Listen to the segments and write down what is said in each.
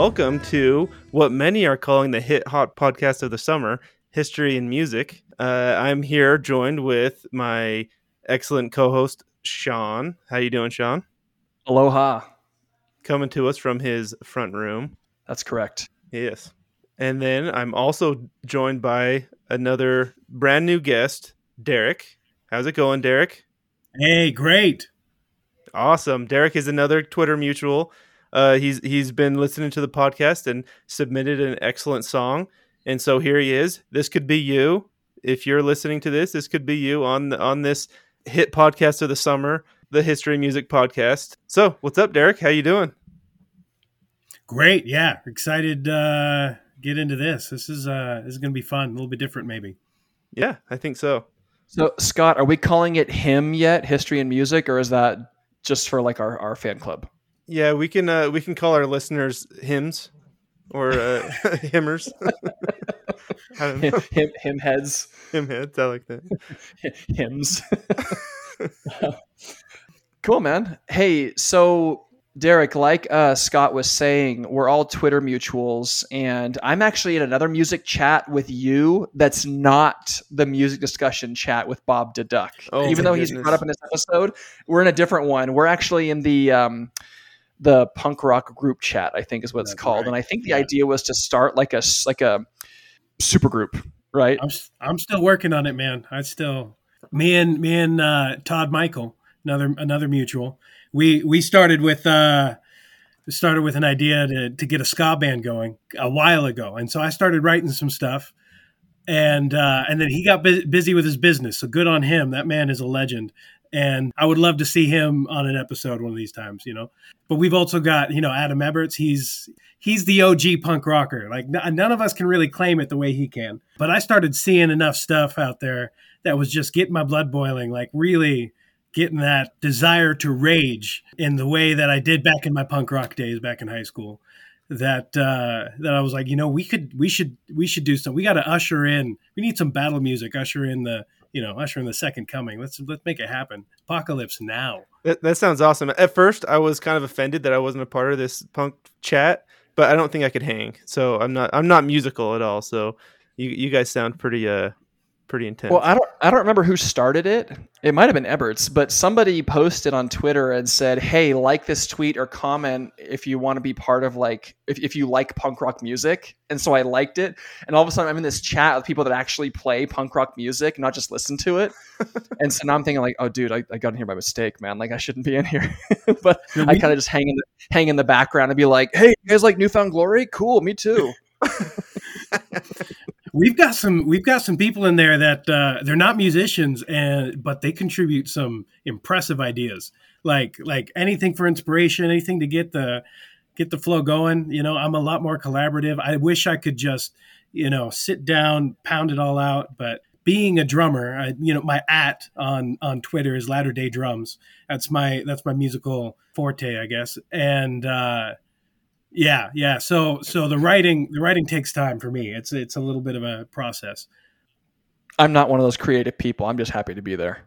welcome to what many are calling the hit hot podcast of the summer, History in Music. Uh, I'm here joined with my excellent co-host Sean. How you doing, Sean? Aloha. Coming to us from his front room. That's correct. Yes. And then I'm also joined by another brand new guest, Derek. How's it going, Derek? Hey, great. Awesome. Derek is another Twitter mutual. Uh, he's he's been listening to the podcast and submitted an excellent song, and so here he is. This could be you if you're listening to this. This could be you on on this hit podcast of the summer, the History Music Podcast. So, what's up, Derek? How you doing? Great. Yeah, excited. Uh, get into this. This is uh, this is gonna be fun. A little bit different, maybe. Yeah, I think so. So, Scott, are we calling it him yet? History in music, or is that just for like our, our fan club? Yeah, we can uh, we can call our listeners hymns or uh, hymners. him, him, him heads. Him heads. I like that. Hymns. cool, man. Hey, so Derek, like uh, Scott was saying, we're all Twitter mutuals, and I'm actually in another music chat with you that's not the music discussion chat with Bob Deduck. Oh, Even though he's brought up in this episode, we're in a different one. We're actually in the um, the punk rock group chat, I think is what it's That's called. right. And I think the Yeah. idea was to start like a like a super group, right? I'm I'm still working on it, man. I still me and me and uh, Todd Michael, another another mutual. We we started with uh, started with an idea to to get a ska band going a while ago, and so I started writing some stuff. And uh, and then he got bu- busy with his business, so good on him. That man is a legend, and I would love to see him on an episode one of these times, you know. But we've also got you know Adam Eberts. He's he's the OG punk rocker. Like n- none of us can really claim it the way he can. But I started seeing enough stuff out there that was just getting my blood boiling, like really getting that desire to rage in the way that I did back in my punk rock days back in high school. That uh, that I was like, you know, we could we should we should do some. We got to usher in. We need some battle music. Usher in the you know usher in the second coming. Let's let's make it happen. Apocalypse now. That, that sounds awesome. At first, I was kind of offended that I wasn't a part of this punk chat, but I don't think I could hang. So I'm not I'm not musical at all. So you you guys sound pretty uh pretty intense. Well, I don't I don't remember who started it. It might have been Eberts, but somebody posted on Twitter and said, "Hey, like this tweet or comment if you want to be part of like if, if you like punk rock music." And so I liked it, and all of a sudden I'm in this chat with people that actually play punk rock music, not just listen to it. and so now I'm thinking like, "Oh, dude, I, I got in here by mistake, man. Like I shouldn't be in here." but I kind of just hang in the hang in the background and be like, "Hey, you guys like New Found Glory? Cool, me too." We've got some we've got some people in there that uh, they're not musicians and but they contribute some impressive ideas. Like like anything for inspiration, anything to get the get the flow going. You know, I'm a lot more collaborative. I wish I could just, you know, sit down, pound it all out, but being a drummer, I, you know, my at on on Twitter is Latter Day Drums. That's my that's my musical forte, I guess. And uh yeah, yeah. So so the writing the writing takes time for me. It's it's a little bit of a process. I'm not one of those creative people. I'm just happy to be there.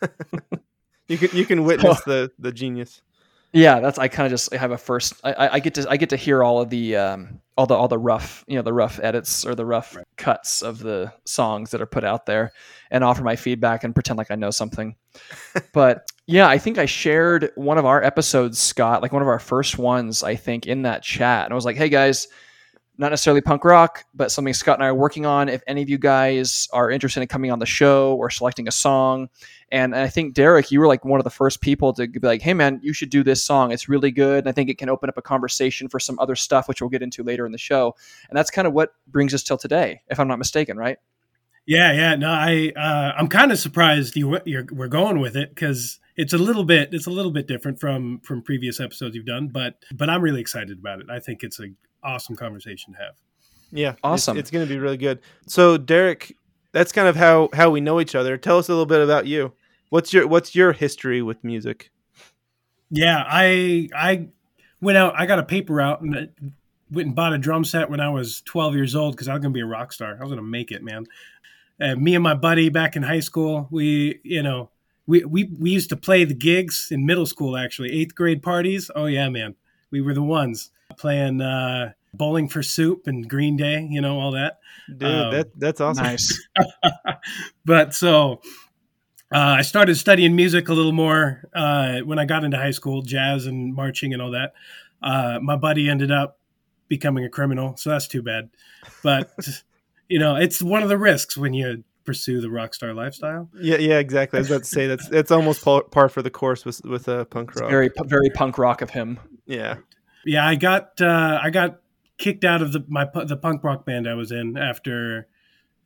you can you can witness the the genius. Yeah, that's I kind of just have a first. I- I, I get to I get to hear all of the um, all the all the rough you know the rough edits or the rough cuts of the songs that are put out there, and offer my feedback and pretend like I know something. but yeah, I think I shared one of our episodes, Scott, like one of our first ones, I think, in that chat, and I was like, "Hey guys." Not necessarily punk rock, but something Scott and I are working on. If any of you guys are interested in coming on the show or selecting a song, and I think Derek, you were like one of the first people to be like, "Hey, man, you should do this song. It's really good." And I think it can open up a conversation for some other stuff, which we'll get into later in the show. And that's kind of what brings us till today, if I'm not mistaken, right? Yeah, yeah. No, I uh, I'm kind of surprised you you're, we're going with it because it's a little bit it's a little bit different from from previous episodes you've done, but but I'm really excited about it. I think it's an awesome conversation to have. Yeah, Awesome. It's, going to be really good. So Derek, that's kind of how how we know each other. Tell us a little bit about you. What's your what's your history with music? Yeah, I I went out. I got a paper out and I went and bought a drum set when I was 12 years old because I was gonna be a rock star. I was gonna make it, man. Uh, me and my buddy back in high school, we you know we we we used to play the gigs in middle school. Actually, eighth grade parties. Oh yeah, man, we were the ones. playing uh, Bowling for Soup and Green Day, you know, all that. Dude, Um, that that's awesome. Nice. but so uh, I started studying music a little more uh, when I got into high school, jazz and marching and all that. Uh, my buddy ended up becoming a criminal, so that's too bad. But you know, it's one of the risks when you pursue the rock star lifestyle. Yeah, yeah, exactly. I was about to say that's that's almost par, par for the course with with uh, punk rock. Very very punk rock of him. yeah, Yeah, I got uh, I got kicked out of the my the punk rock band I was in after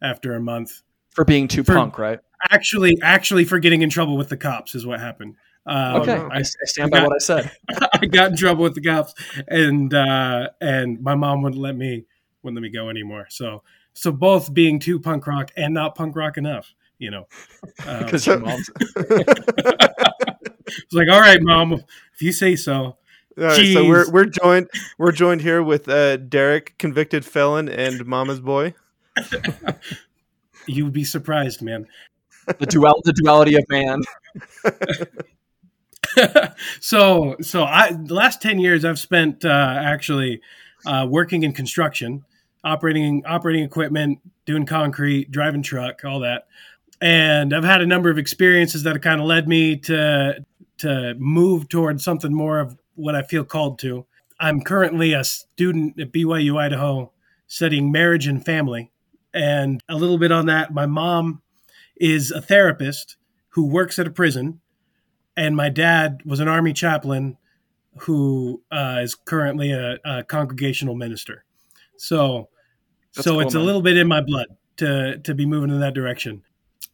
after a month. For being too For- punk, right? Actually, actually, for getting in trouble with the cops is what happened. Um, Okay, no. I, I stand by what I said. I got in trouble with the cops, and uh, and my mom wouldn't let me wouldn't let me go anymore. So so both being too punk rock and not punk rock enough, you know. Um, Because So- your mom's it's like, all right, mom, if you say so. All right, so we're we're joined we're joined here with uh, Derek, convicted felon, and Mama's boy. You'd be surprised, man. the dual the duality of man. so so I the last ten years I've spent uh, actually uh, working in construction, operating operating equipment, doing concrete, driving truck, all that, and I've had a number of experiences that have kind of led me to to move towards something more of what I feel called to. I'm currently a student at BYU Idaho studying marriage and family, and a little bit on that. My mom is a therapist who works at a prison and my dad was an army chaplain who uh, is currently a, a congregational minister. So, That's so cool, it's a little bit in my blood to to be moving in that direction.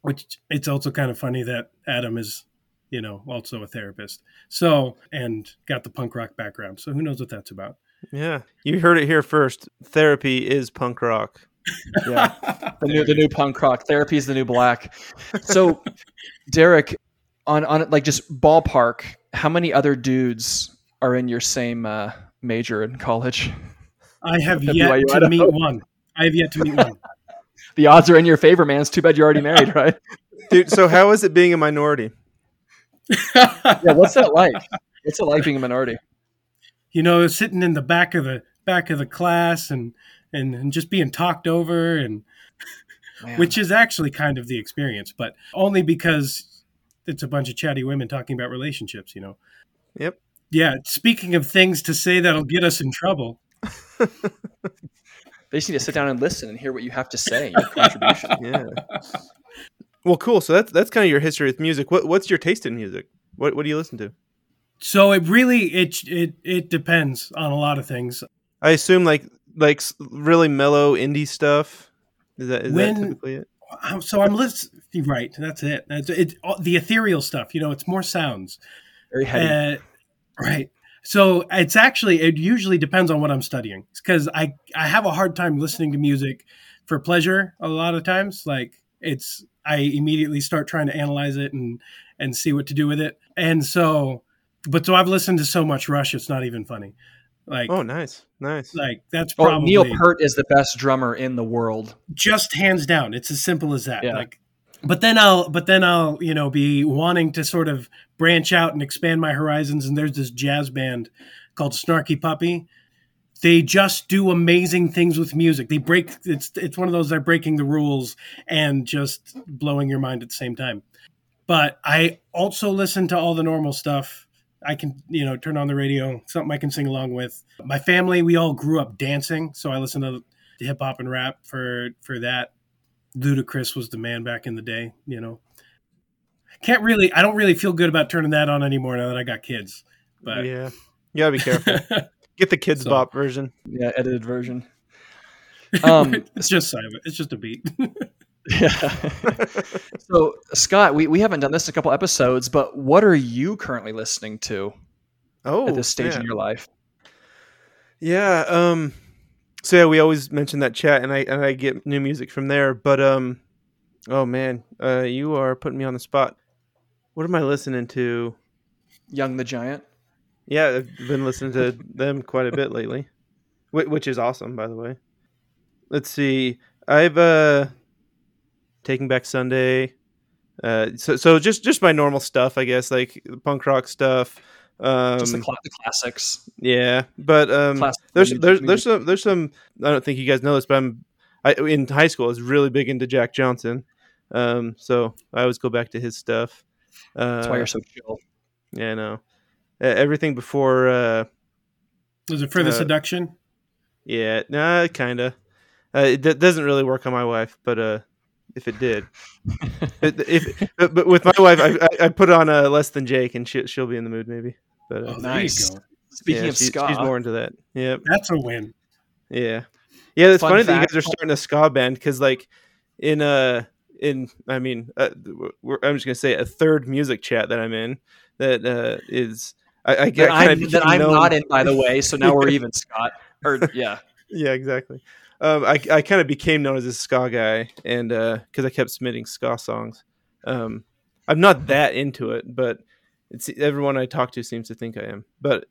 Which it's also kind of funny that Adam is, you know, also a therapist. So and got the punk rock background. So who knows what that's about? Yeah, you heard it here first. Therapy is punk rock. Yeah, the new the new punk rock therapy is the new black. So, Derek, on on like just ballpark, how many other dudes are in your same uh, major in college? I have yet BYU to Idaho. meet one. I have yet to meet one. The odds are in your favor, man. It's too bad you're already married, right? Dude, so how is it being a minority? Yeah, what's that like? What's it like being a minority? you know, sitting in the back of the back of the class and and, and just being talked over and Man. which is actually kind of the experience, but only because it's a bunch of chatty women talking about relationships, you know. Yep. Yeah, speaking of things to say that'll get us in trouble. they just need to sit down and listen and hear what you have to say. Your contribution. Yeah. well, cool. So that's that's kind of your history with music. What what's your taste in music? What what do you listen to? So it really it it it depends on a lot of things. I assume like like really mellow indie stuff. Is that is When- that typically it? So I'm listening. Right, that's it. That's it. The ethereal stuff, you know, it's more sounds. Very heady. Uh, right. So it's actually it usually depends on what I'm studying because I I have a hard time listening to music for pleasure a lot of times. Like it's I immediately start trying to analyze it and and see what to do with it. And so, but so I've listened to so much Rush, it's not even funny. Like Oh, nice, nice. like that's oh, Neil Peart is the best drummer in the world. just hands down. It's as simple as that. Yeah. Like, but then I'll, but then I'll, you know, be wanting to sort of branch out and expand my horizons. And there's this jazz band called Snarky Puppy. They just do amazing things with music. They break. It's it's one of those that are breaking the rules and just blowing your mind at the same time. But I also listen to all the normal stuff. I can, you know, turn on the radio, something I can sing along with. My family, we all grew up dancing, so I listen to hip hop and rap for for that. Ludacris was the man back in the day, you know. Can't really I don't really feel good about turning that on anymore now that I got kids. But yeah, you gotta be careful. Get the kids So- bop version. Yeah, edited version. Um, it's just silent. It's just a beat. Yeah. so, Scott, we, we haven't done this in a couple episodes, but what are you currently listening to Oh, at this stage yeah. in your life? Yeah. Um. So yeah, we always mention that chat, and I and I get new music from there. But um, oh man, uh, you are putting me on the spot. What am I listening to? Young the Giant. Yeah, I've been listening to them quite a bit lately, which is awesome, by the way. Let's see. I've uh, Taking Back Sunday. Uh, so so just just my normal stuff, I guess, like punk rock stuff. Um, Just the, cla- the classics. yeah, but um, Classic there's music- there's there's some there's some. I don't think you guys know this, but I'm I, in high school. I was really big into Jack Johnson. Um, so I always go back to his stuff. Uh, That's why you're so chill. yeah, I know. Uh, everything before. Uh, Was it for the Uh, seduction? yeah, nah, kind of. Uh, it d- doesn't really work on my wife, but uh, if it did, It- if but, but with my wife, I, I, I put on a Less Than Jake, and she, she'll be in the mood maybe. But uh, Oh, nice. there you go. Speaking yeah, of she- ska, she's more into that. Yep. That's a win. Yeah, yeah. It's Fun funny that you guys are starting a ska band because, like, in uh, in I mean, uh, we're, I'm just gonna say a third music chat that I'm in that uh, is I, I get that I'm, that I'm not in, by the way. So now we're even, Scott. Or yeah, Yeah, exactly. Um, I I kind of became known as a ska guy, and because I kept submitting ska songs. Um, I'm not that into it, but it's everyone I talk to seems to think I am. But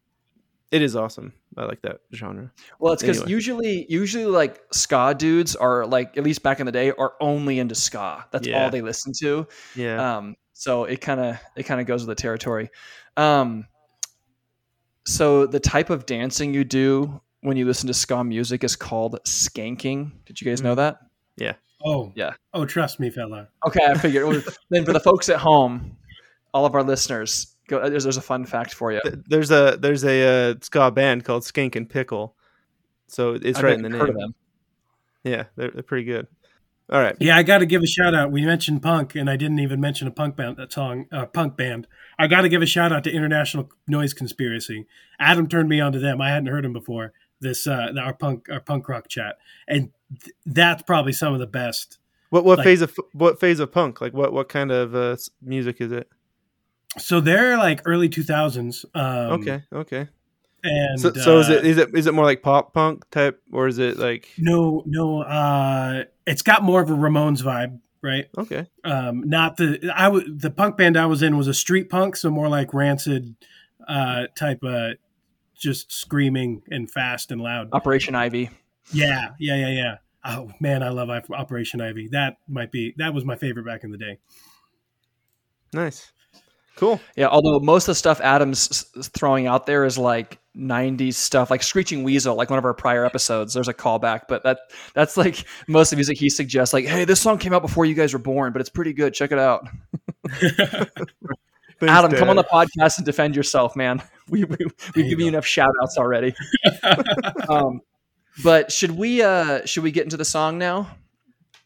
it is awesome. I like that genre. Well, it's because Anyway. usually, usually like ska dudes are like at least back in the day are only into ska. That's Yeah. all they listen to. Yeah. Um, so it kind of it kind of goes with the territory. Um, so the type of dancing you do when you listen to ska music is called skanking. Did you guys know that? Yeah. Oh, Yeah. Oh, trust me, fella. Okay, I figured. Then for the folks at home, all of our listeners, go, there's, there's a fun fact for you. There's a there's a uh, ska band called Skankin' Pickle, so it's I've right in the never of name. them. Yeah, they're, they're pretty good. All right. Yeah, I got to give a shout out. We mentioned punk, and I didn't even mention a punk band. That song, uh, punk band. I got to give a shout out to International Noise Conspiracy. Adam turned me on to them. I hadn't heard them before. This uh, our punk our punk rock chat, and th- that's probably some of the best. What what Like- phase of what phase of punk? Like what what kind of uh, music is it? So they're like early two thousands. Um, okay, okay. and So, so is uh, it is it is it more like pop punk type or is it like No, no. Uh, it's got more of a Ramones vibe, right? okay? um, not the I w- the punk band I was in was a street punk, so more like rancid uh, type of just screaming and fast and loud. Operation Ivy. Yeah, yeah, yeah, yeah. Oh man, I love Operation Ivy. That might be that was my favorite back in the day. Nice, cool. Yeah, although most of the stuff Adam's throwing out there is like 90s stuff, like Screeching Weasel, like one of our prior episodes. There's a callback, but that that's like most of the music he suggests. Like, hey, this song came out before you guys were born, but it's pretty good. Check it out. Thanks, Adam, come on the podcast and defend yourself, man. We, we, we've given you enough shout outs already. um, but should we uh should we get into the song now?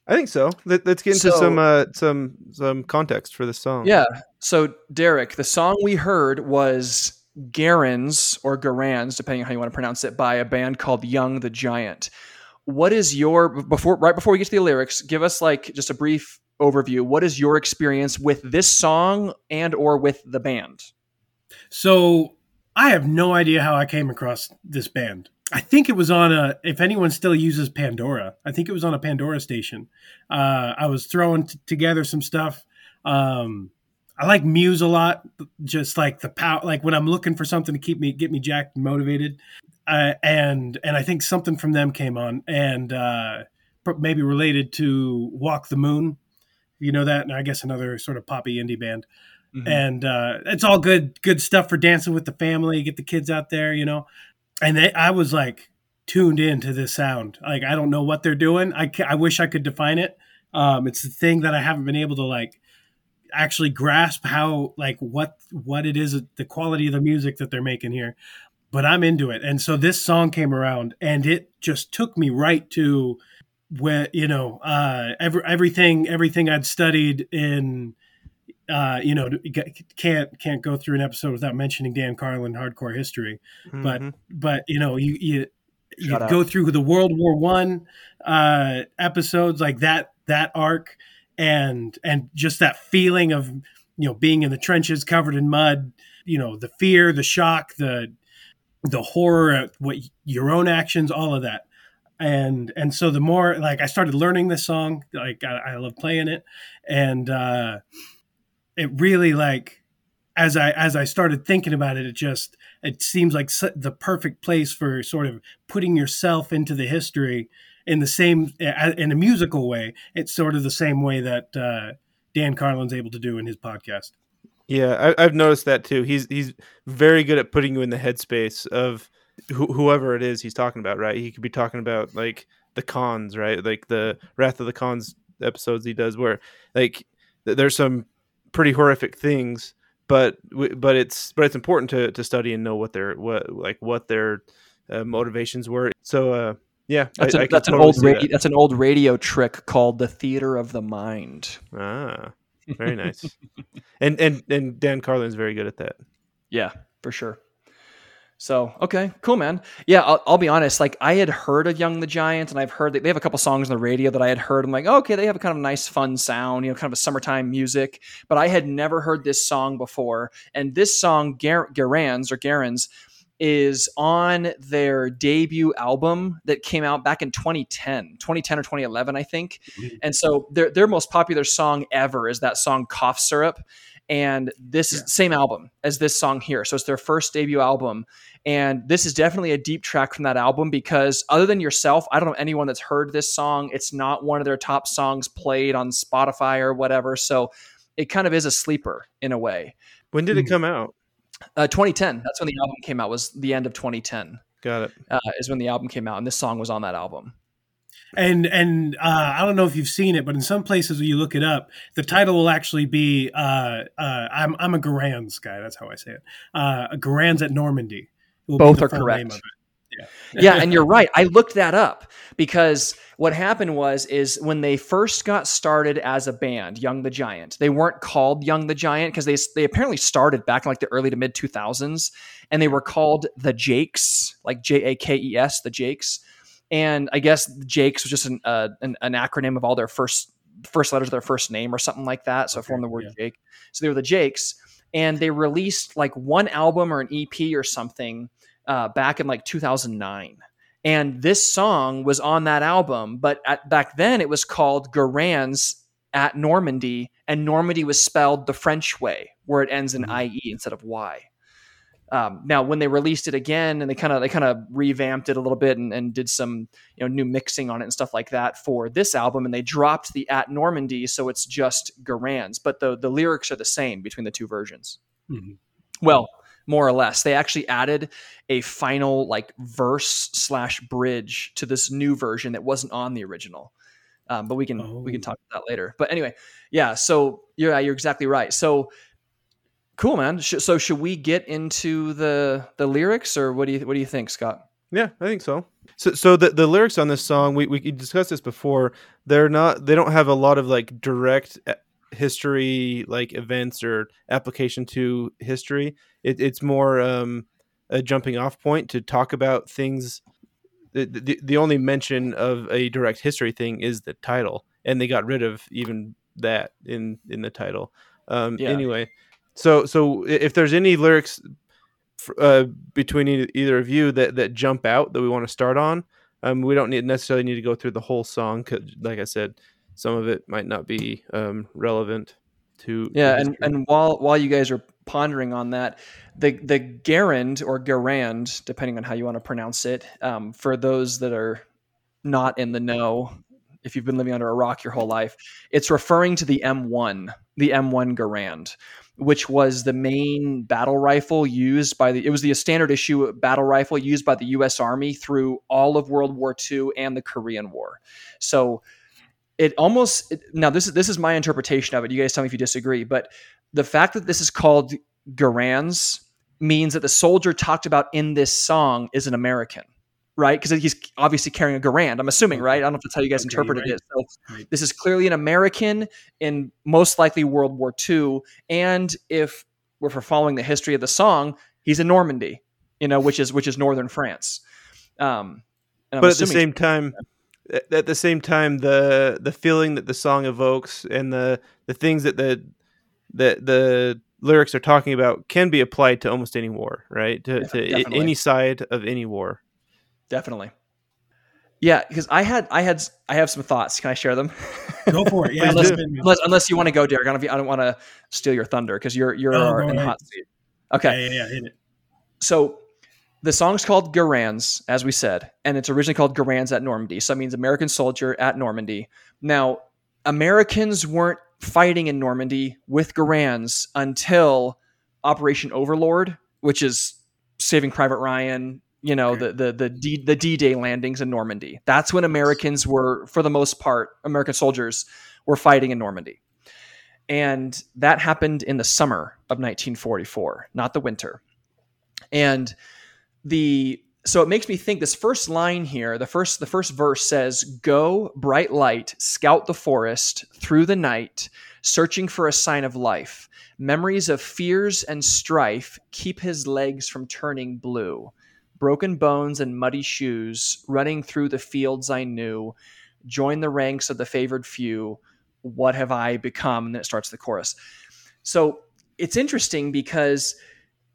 I think so. Let, us get into So- some uh, some some context for this song. Yeah. So Derek, the song we heard was Garans or Garans, depending on how you want to pronounce it, by a band called Young the Giant. What is your before right before we get to the lyrics? Give us like just a brief overview. What is your experience with this song and or with the band? So I have no idea how I came across this band. I think it was on a. If anyone still uses Pandora, I think it was on a Pandora station. Uh, I was throwing t- together some stuff. Um, I like Muse a lot, just like the power. Like when I'm looking for something to keep me, get me jacked and motivated. Uh, and and I think something from them came on, and uh, maybe related to Walk the Moon. You know that, and I guess another sort of poppy indie band and uh, it's all good good stuff for dancing with the family get the kids out there you know and they, i was like tuned in to this sound. Like i don't know what they're doing. I, I wish i could define it. Um, it's the thing that i haven't been able to like actually grasp how like what what it is the quality of the music that they're making here. But i'm into it. And so this song came around and it just took me right to where you know uh every, everything everything i'd studied in uh, you know, can't can't go through an episode without mentioning Dan Carlin hardcore history. But Mhm. but you know, you you, you go through the World War One uh, episodes like that that arc, and and just that feeling of you know being in the trenches covered in mud. You know, the fear, the shock, the the horror at what your own actions, all of that. And and so the more like I started learning this song, like I, I love playing it, and uh, it really like as I as I started thinking about it, it just it seems like the perfect place for sort of putting yourself into the history in the same in a musical way. It's sort of the same way that uh, Dan Carlin's able to do in his podcast. Yeah, I, have noticed that too. He's he's very good at putting you in the headspace of wh- whoever it is he's talking about. Right? He could be talking about like the Khans, right? Like the Wrath of the Khans episodes he does, where like th- there's some pretty horrific things, but but it's but it's important to to study and know what their what like what their uh, motivations were. So uh, yeah, that's, I, a, I that's totally an old that. that's an old radio trick called the theater of the mind. Ah, very nice. and and and Dan Carlin's very good at that. Yeah, for sure. So okay, cool, man. Yeah, I'll, I'll, be honest. Like I had heard of Young the Giant, and I've heard that they have a couple songs on the radio that I had heard. I'm like, oh, okay, they have a kind of nice, fun sound, you know, kind of a summertime music. But I had never heard this song before, and this song, Gar- Garan's or Garans, is on their debut album that came out back in 2010, 2010 or 2011, I think. Mm-hmm. And so their their most popular song ever is that song "Cough Syrup." And this yeah. is the same album as this song here. So it's their first debut album. And this is definitely a deep track from that album because, other than yourself, I don't know anyone that's heard this song. It's not one of their top songs played on Spotify or whatever. So it kind of is a sleeper in a way. When did it hmm. come out? Uh, 2010. That's when the album came out. Was the end of 2010. Got it. Uh, is when the album came out, and this song was on that album. And and uh, I don't know if you've seen it, but in some places when you look it up, the title will actually be uh, uh, "I'm I'm a Garands guy." That's how I say it. Uh, Garands at Normandie. Both are correct. Yeah. yeah, and you're right. I looked that up because what happened was is when they first got started as a band, Young the Giant, they weren't called Young the Giant because they they apparently started back in like the early to mid 2000s, and they were called the Jakes, like J A K E S, the Jakes. And I guess Jakes was just an, uh, an, an acronym of all their first first letters of their first name or something like that. So okay, formed the word yeah. Jake. So they were the Jakes, and they released like one album or an EP or something uh, back in like 2009. And this song was on that album, but at, back then it was called Garands at Normandie, and Normandy was spelled the French way, where it ends in mm-hmm. IE instead of Y. Um, now, when they released it again, and they kind of they kind of revamped it a little bit and, and, did some you know new mixing on it and stuff like that for this album, and they dropped the at Normandy, so it's just Garands, but the the lyrics are the same between the two versions. Mm-hmm. Well, more or less. They actually added a final like verse slash bridge to this new version that wasn't on the original. Um, but we can oh. we can oh. talk about that later. But anyway, yeah. So you're you're exactly right. So cool, man. So should we get into the the lyrics, or what do you what do you think, Scott? Yeah, I think so. So, so the, the lyrics on this song, we, we discussed this before. They're not, they don't have a lot of like direct history like events or application to history. It, it's more um, a jumping off point to talk about things. The, the, the only mention of a direct history thing is the title, and they got rid of even that in in the title. Um, yeah. Anyway, so so if there's any lyrics uh, between either of you that that jump out that we want to start on, um, we don't need necessarily need to go through the whole song. Cause, like I said, some of it might not be um, relevant to yeah to and and while while you guys are pondering on that the the garand or garand depending on how you want to pronounce it um, for those that are not in the know if you've been living under a rock your whole life it's referring to the m1 the m1 garand which was the main battle rifle used by the it was the standard issue battle rifle used by the US Army through all of World War II and the Korean War. So it almost now this is this is my interpretation of it. You guys tell me if you disagree, but the fact that this is called Garands means that the soldier talked about in this song is an American, right? Because he's obviously carrying a Garand. I'm assuming, right? I don't know if that's how you guys okay, interpreted right. it. So right. this is clearly an American in most likely World War II, and if we're following the history of the song, he's in Normandy, you know, which is which is northern France. Um, but at the same time at the same time the the feeling that the song evokes and the the things that the that the lyrics are talking about can be applied to almost any war right to, to any side of any war definitely. Yeah because i had i had i have some thoughts. Can i share them? Go for it. Yeah unless, unless, unless, you want to go derek. I don't, I don't want to steal your thunder because you're you're oh, in the hot seat. Okay. Yeah, yeah, yeah so the song's called Garands, as we said, and it's originally called Garands at Normandy. So that means American soldier at Normandy. Now, Americans weren't fighting in Normandy with Garands until Operation Overlord, which is Saving Private Ryan, you know, the the the D the D Day landings in Normandy. That's when Americans were, for the most part, American soldiers were fighting in Normandy. And that happened in the summer of 1944, not the winter. And the so it makes me think this first line here, the first the first verse says, "Go, bright light, scout the forest through the night, searching for a sign of life. Memories of fears and strife keep his legs from turning blue. Broken bones and muddy shoes, running through the fields I knew, join the ranks of the favored few. What have I become?" And then it starts the chorus. So it's interesting because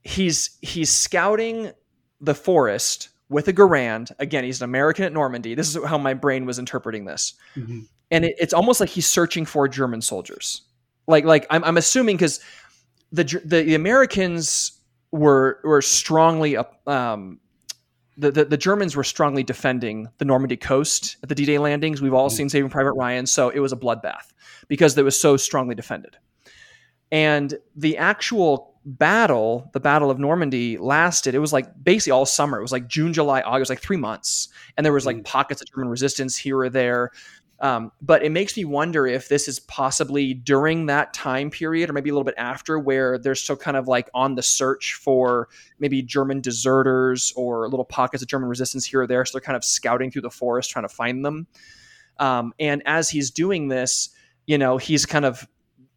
he's he's scouting the forest with a Garand. Again, he's an American at Normandy. This is how my brain was interpreting this. Mm-hmm. And it, it's almost like he's searching for German soldiers. Like, like I'm, I'm assuming because the, the, the Americans were were strongly um, the, the, the Germans were strongly defending the Normandy coast at the D-Day landings. We've all mm-hmm. seen Saving Private Ryan, so it was a bloodbath because it was so strongly defended. And the actual battle, the Battle of Normandy, lasted. It was like basically all summer. It was like June, July, August, like three months, and there was like mm. pockets of German resistance here or there. Um, but it makes me wonder if this is possibly during that time period, or maybe a little bit after, where they're still kind of like on the search for maybe German deserters or little pockets of German resistance here or there. So they're kind of scouting through the forest trying to find them. Um, and as he's doing this, you know, he's kind of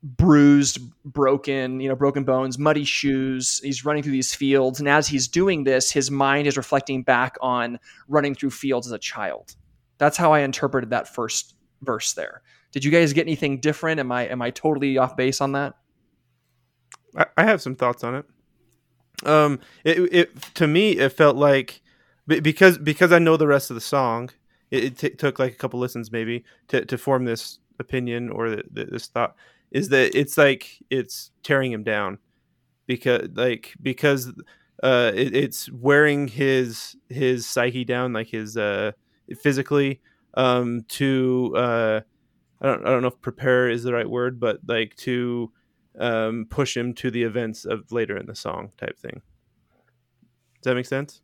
bruised, broken, you know, broken bones, muddy shoes. He's running through these fields. And as he's doing this, his mind is reflecting back on running through fields as a child. That's how I interpreted that first verse there. Did you guys get anything different? Am I am I totally off base on that? I, I have some thoughts on it. Um, it, it to me it felt like because because I know the rest of the song, it, it t- took like a couple listens maybe to to form this opinion or the, the, this thought is that it's like it's tearing him down because like because uh it, it's wearing his his psyche down like his uh physically um to uh I don't I don't know if prepare is the right word but like to um push him to the events of later in the song type thing. Does that make sense?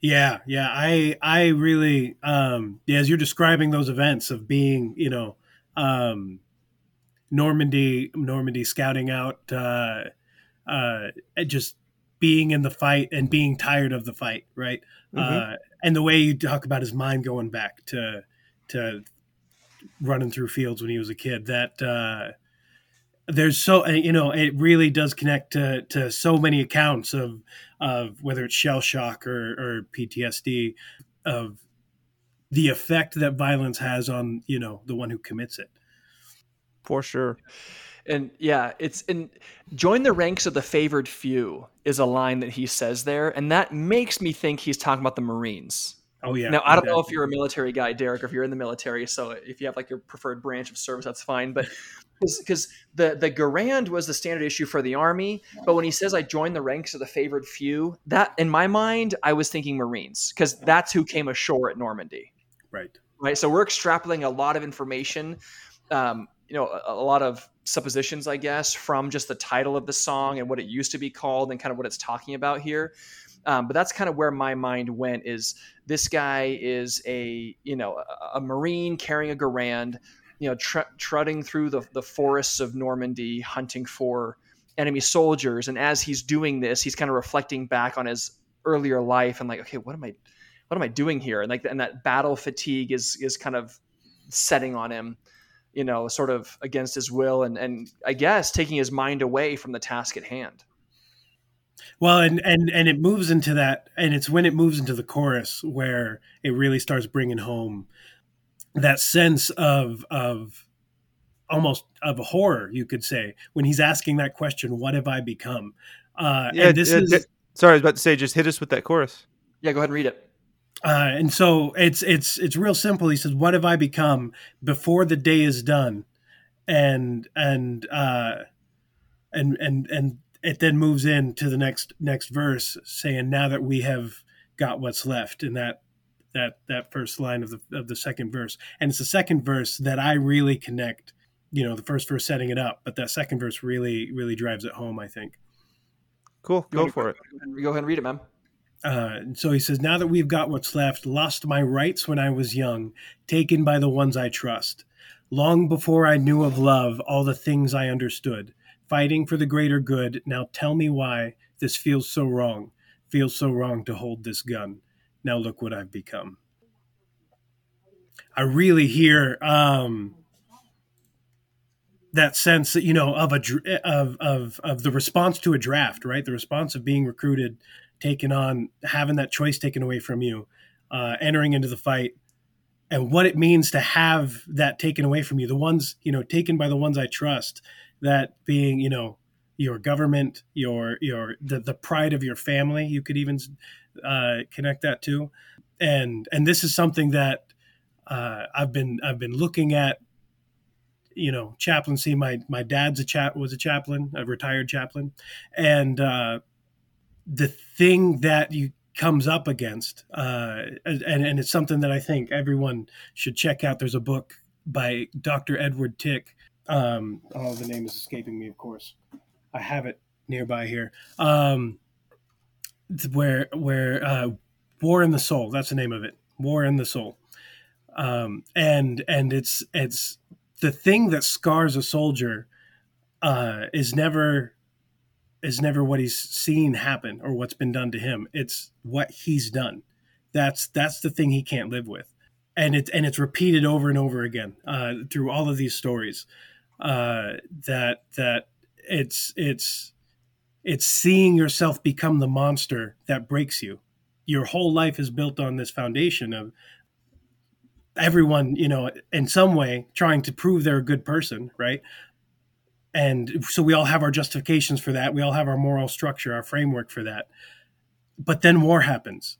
Yeah, yeah. I I really um yeah, as you're describing those events of being, you know, um Normandy Normandy scouting out uh, uh, just being in the fight and being tired of the fight, right? Mm-hmm. Uh, and the way you talk about his mind going back to to running through fields when he was a kid. That uh, there's so you know it really does connect to to so many accounts of of whether it's shell shock or, or PTSD of the effect that violence has on you know the one who commits it for sure. And yeah, it's and join the ranks of the favored few is a line that he says there, and that makes me think he's talking about the Marines. Oh yeah. Now I don't know if you're a military guy, Derek, or if you're in the military. So if you have like your preferred branch of service, that's fine. But because the the Garand was the standard issue for the army, but when he says I joined the ranks of the favored few, that in my mind I was thinking Marines because that's who came ashore at Normandy. Right. Right. So we're extrapolating a lot of information um, you know a, a, lot of suppositions i guess from just the title of the song and what it used to be called and kind of what it's talking about here. Um, but that's kind of where my mind went is this guy is a you know a, a marine carrying a garand you know tr- trudging through the, the forests of normandy hunting for enemy soldiers. And as he's doing this he's kind of reflecting back on his earlier life and like okay what am i what am i doing here? And like and that battle fatigue is is kind of setting on him you know, sort of against his will and, and I guess taking his mind away from the task at hand. Well, and, and, and it moves into that, and it's when it moves into the chorus where it really starts bringing home that sense of, of almost of a horror, you could say, when he's asking that question, what have I become? Uh, yeah, this is, sorry, I was about to say, just hit us with that chorus. Yeah, go ahead and read it. Uh, and so it's it's it's real simple. He says, "What have I become before the day is done?" And and uh, and and and it then moves in to the next next verse, saying, "Now that we have got what's left," and that that that first line of the of the second verse, and it's the second verse that I really connect. You know, the first verse setting it up, but that second verse really really drives it home. I think. Cool, go for it. Go ahead and read it, man. Uh, so he says, Now that we've got what's left, lost my rights when I was young, taken by the ones I trust. Long before I knew of love, all the things I understood, fighting for the greater good. Now tell me why this feels so wrong, feels so wrong to hold this gun. Now look what I've become. I really hear um, that sense, that you know, of a of of of the response to a draft, right? The response of being recruited, taken on, having that choice taken away from you, uh, entering into the fight, and what it means to have that taken away from you. The ones, you know, taken by the ones I trust. That being, you know, your government, your your the, the pride of your family. You could even uh, connect that to, and and this is something that uh, I've been I've been looking at. You know, chaplaincy. My my dad's a chap was a chaplain, a retired chaplain, and uh, the thing that you comes up against, uh, and and it's something that I think everyone should check out. There's a book by Dr. Edward Tick. Um, oh, the name is escaping me, of course. I have it nearby here. Um, where where uh, War and the Soul. That's the name of it. War and the Soul. Um, and and it's it's the thing that scars a soldier uh, is never is never what he's seen happen or what's been done to him. It's what he's done. That's that's the thing he can't live with, and it's and it's repeated over and over again uh, through all of these stories. Uh, that that it's it's it's seeing yourself become the monster that breaks you. Your whole life is built on this foundation of everyone, you know, in some way trying to prove they're a good person, right? And so we all have our justifications for that. We all have our moral structure, our framework for that. But then war happens.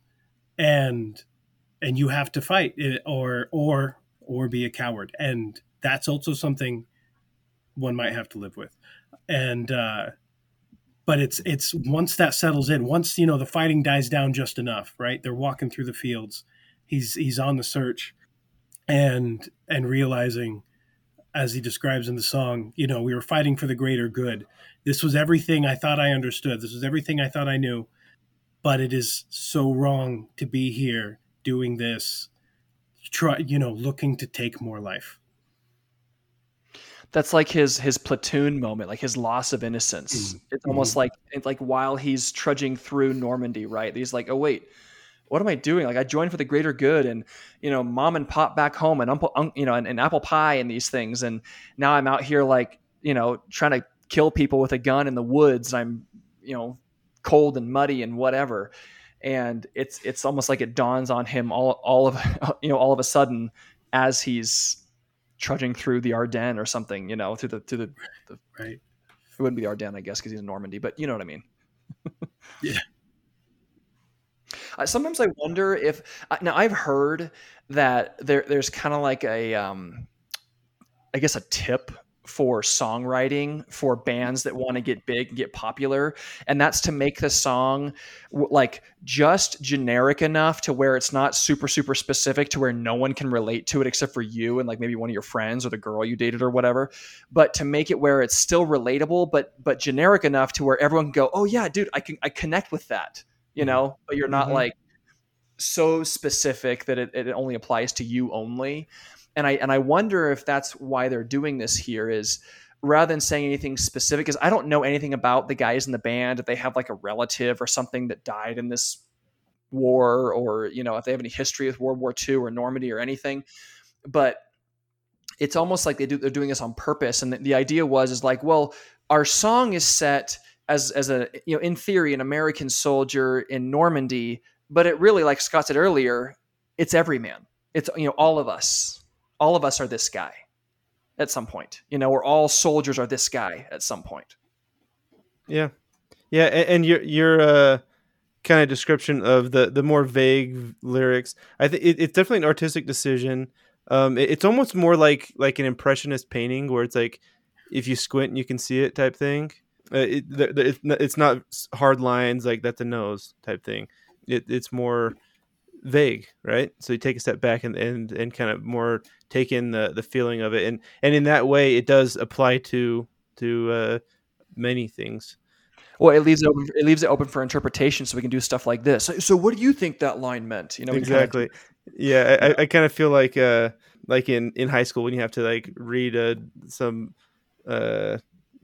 And and you have to fight or or or be a coward. And that's also something one might have to live with. And uh but it's it's once that settles in, once you know the fighting dies down just enough, right? They're walking through the fields. He's he's on the search, and and realizing, as he describes in the song, you know, we were fighting for the greater good. This was everything I thought I understood. This was everything I thought I knew, but it is so wrong to be here doing this, try you know, looking to take more life that's like his his platoon moment, like his loss of innocence. Mm-hmm. It's almost like like while he's trudging through Normandy, right? He's like, oh wait, what am I doing? Like I joined for the greater good, and you know, mom and pop back home, and you know, and, and apple pie, and these things, and now I'm out here like you know trying to kill people with a gun in the woods. I'm you know cold and muddy and whatever and it's it's almost like it dawns on him all all of you know all of a sudden as he's trudging through the Ardennes or something, you know, through the through the, the right. It wouldn't be the Ardennes, I guess, because he's in Normandy, but you know what I mean. yeah. Sometimes I wonder if uh, now I've heard that there there's kind of like a um, I guess a tip for songwriting for bands that want to get big and get popular and that's to make the song like just generic enough to where it's not super super specific to where no one can relate to it except for you and like maybe one of your friends or the girl you dated or whatever but to make it where it's still relatable but but generic enough to where everyone can go oh yeah dude i can i connect with that you know but you're not mm-hmm. like so specific that it, it only applies to you only. And I and I wonder if that's why they're doing this here is rather than saying anything specific because I don't know anything about the guys in the band. If they have like a relative or something that died in this war or you know if they have any history with World War II or Normandy or anything. But it's almost like they do they're doing this on purpose. And the, the idea was is like well our song is set as as a you know in theory an American soldier in Normandy but it really like Scott said earlier it's every man it's you know all of us all of us are this guy at some point, you know, or all soldiers are this guy at some point. Yeah. Yeah. And, and your, your, uh, kind of description of the, the more vague lyrics, I think it, it's definitely an artistic decision. Um, it, it's almost more like, like an impressionist painting where it's like, if you squint, you can see it type thing. Uh, it, it's not hard lines like that's a nose type thing. It, it's more vague, right? So you take a step back and and, and kind of more take in the the feeling of it, and and in that way, it does apply to to uh, many things. Well, it leaves it open. It leaves it open for interpretation, so we can do stuff like this. So, so what do you think that line meant? You know, exactly. Kind of, yeah, I, yeah. I, I kind of feel like uh, like in in high school when you have to like read uh, some uh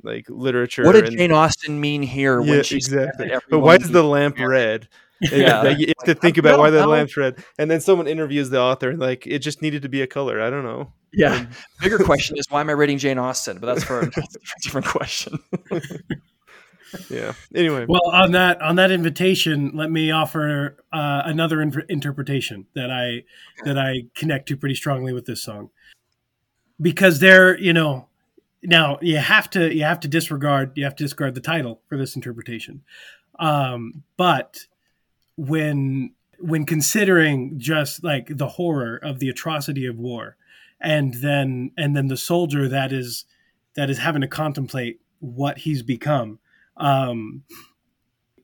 like literature. What did and, Jane Austen mean here? Yeah, exactly. But why is the lamp red? yeah, like, you have to think about why the lamp's red, and then someone interviews the author, and like it just needed to be a color. I don't know. Yeah. And, Bigger question is why am I reading Jane Austen? But that's for a different question. yeah. Anyway. Well, on that on that invitation, let me offer uh, another in- interpretation that I that I connect to pretty strongly with this song, because there, you know, now you have to you have to disregard you have to discard the title for this interpretation, um, but when when considering just like the horror of the atrocity of war and then and then the soldier that is that is having to contemplate what he's become um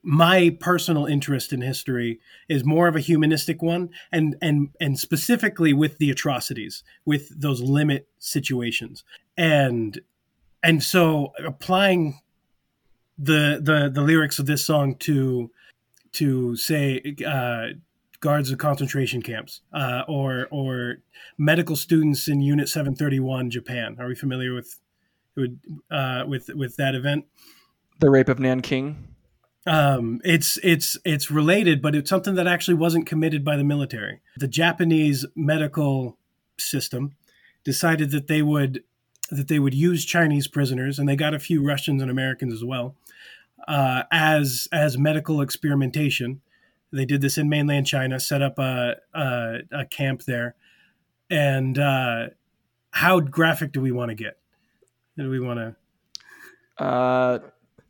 my personal interest in history is more of a humanistic one and and and specifically with the atrocities with those limit situations. And and so applying the the the lyrics of this song to to say uh, guards of concentration camps uh, or or medical students in Unit 731 Japan. Are we familiar with uh, with with that event? The rape of Nanking. Um, it's it's it's related, but it's something that actually wasn't committed by the military. The Japanese medical system decided that they would that they would use Chinese prisoners, and they got a few Russians and Americans as well, uh, as as medical experimentation. They did this in mainland China, set up a a, a camp there, and uh, how graphic do we want to get? Do we want to? Uh,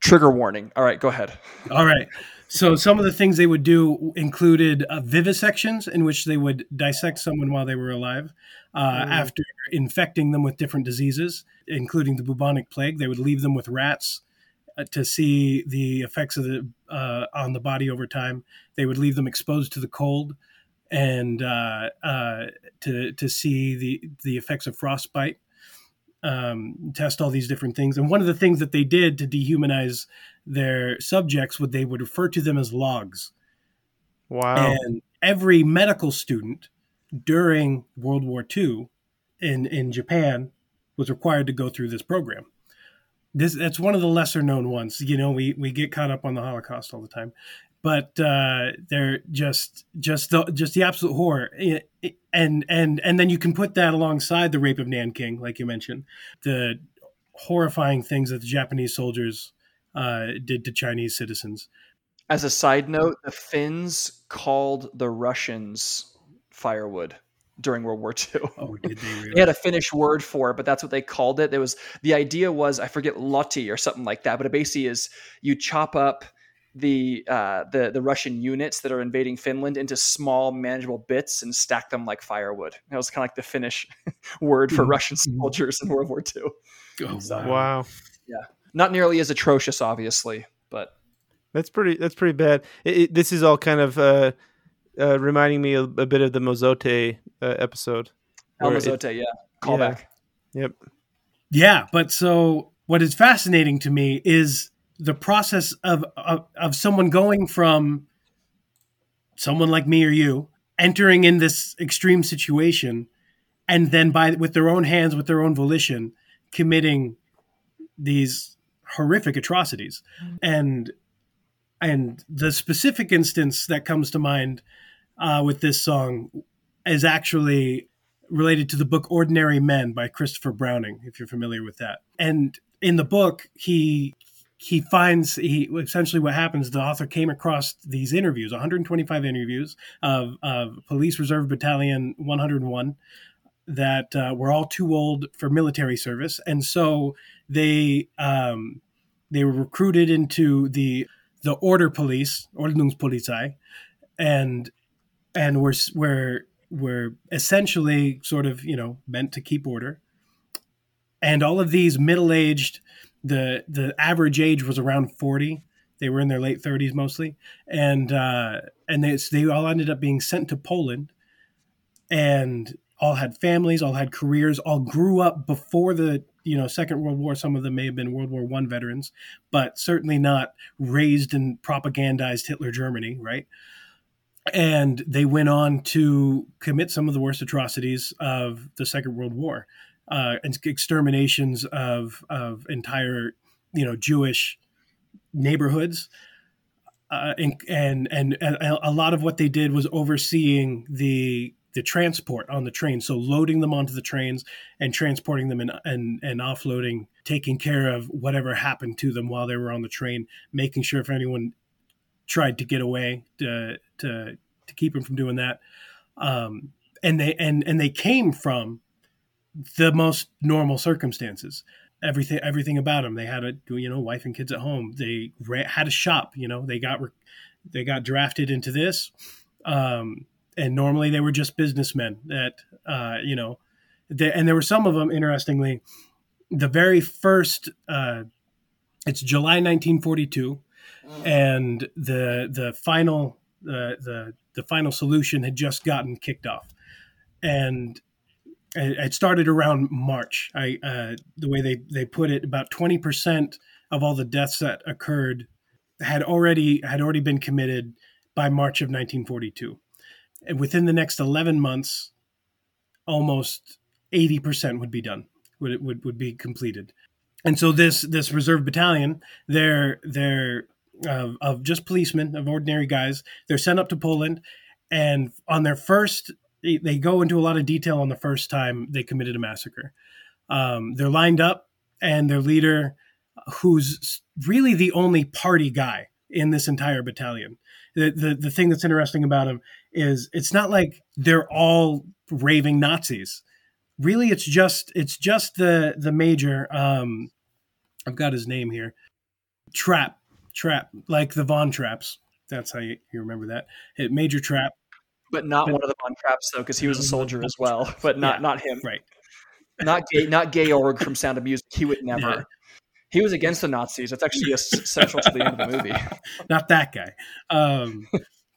trigger warning. All right, go ahead. All right. So some of the things they would do included uh, vivisections, in which they would dissect someone while they were alive. Uh, mm. After infecting them with different diseases, including the bubonic plague, they would leave them with rats uh, to see the effects of the uh, on the body over time. They would leave them exposed to the cold and uh, uh, to to see the the effects of frostbite. Um, test all these different things, and one of the things that they did to dehumanize their subjects would they would refer to them as logs. Wow! And every medical student during World War II in in Japan was required to go through this program this that's one of the lesser known ones. You know, we we get caught up on the Holocaust all the time, but uh, they're just just the just the absolute horror. And and and then you can put that alongside the rape of Nanking, like you mentioned, the horrifying things that the Japanese soldiers uh, did to Chinese citizens. As a side note, the Finns called the Russians firewood during World War II. Oh, did they really? they had a Finnish word for it, but that's what they called it. There was the idea was I forget lotti or something like that, but it basically is you chop up the uh, the the Russian units that are invading Finland into small manageable bits and stack them like firewood. That was kind of like the Finnish word for mm-hmm. Russian soldiers in World War II. Oh, so, wow. Yeah, not nearly as atrocious, obviously, but that's pretty. That's pretty bad. It, it, this is all kind of. Uh, uh, reminding me a, a, bit of the Mozote uh, episode. El Mozote, it, yeah. Callback. Yeah. Yep. Yeah, but so what is fascinating to me is the process of, of of someone going from someone like me or you entering in this extreme situation and then by with their own hands with their own volition committing these horrific atrocities and and the specific instance that comes to mind uh, with this song is actually related to the book Ordinary Men by Christopher Browning, if you're familiar with that. And in the book, he he finds he essentially what happens the author came across these interviews 125 interviews of, of police reserve battalion 101 that uh, were all too old for military service. And so they um, they were recruited into the the order police ordnungspolizei and and we're we're we're essentially sort of you know meant to keep order. And all of these middle-aged the the average age was around 40 They were in their late 30s mostly, and uh, and they they all ended up being sent to Poland, and all had families, all had careers, all grew up before the you know Second World War. Some of them may have been World War One veterans, but certainly not raised and propagandized Hitler Germany, right? And they went on to commit some of the worst atrocities of the Second World War, uh, exterminations of of entire you know Jewish neighborhoods. Uh, and, and and a lot of what they did was overseeing the the transport on the train. So loading them onto the trains and transporting them and, and, and offloading, taking care of whatever happened to them while they were on the train, making sure if anyone tried to get away to, to, to keep them from doing that. Um, and they, and, and they came from the most normal circumstances. Everything, everything about them. They had a, you know, wife and kids at home. They had a shop, you know, they got, they got drafted into this. Um, and normally they were just businessmen that uh, you know, they, and there were some of them. Interestingly, the very first, uh, it's July 1942, and the the final the the the final solution had just gotten kicked off, and it started around March. I uh, the way they they put it, about 20 percent of all the deaths that occurred had already had already been committed by March of 1942 and within the next 11 months, almost 80% would be done, would, would, would be completed. And so this, this reserve battalion, they're, they're uh, of just policemen, of ordinary guys, they're sent up to Poland. And on their first, they, they go into a lot of detail on the first time they committed a massacre. Um, they're lined up, and their leader, who's really the only party guy in this entire battalion. The, the, the thing that's interesting about him is it's not like they're all raving Nazis. Really, it's just it's just the the major. Um, I've got his name here. Trapp, Trapp, like the Von Trapps. That's how you, you remember that. Major Trapp, but not one of the Von Trapps though, because he was a soldier as well. But not yeah, not him. Right. Not gay. Not Georg from Sound of Music. He would never. Yeah. He was against the Nazis. That's actually central to the end of the movie. Not that guy. Um,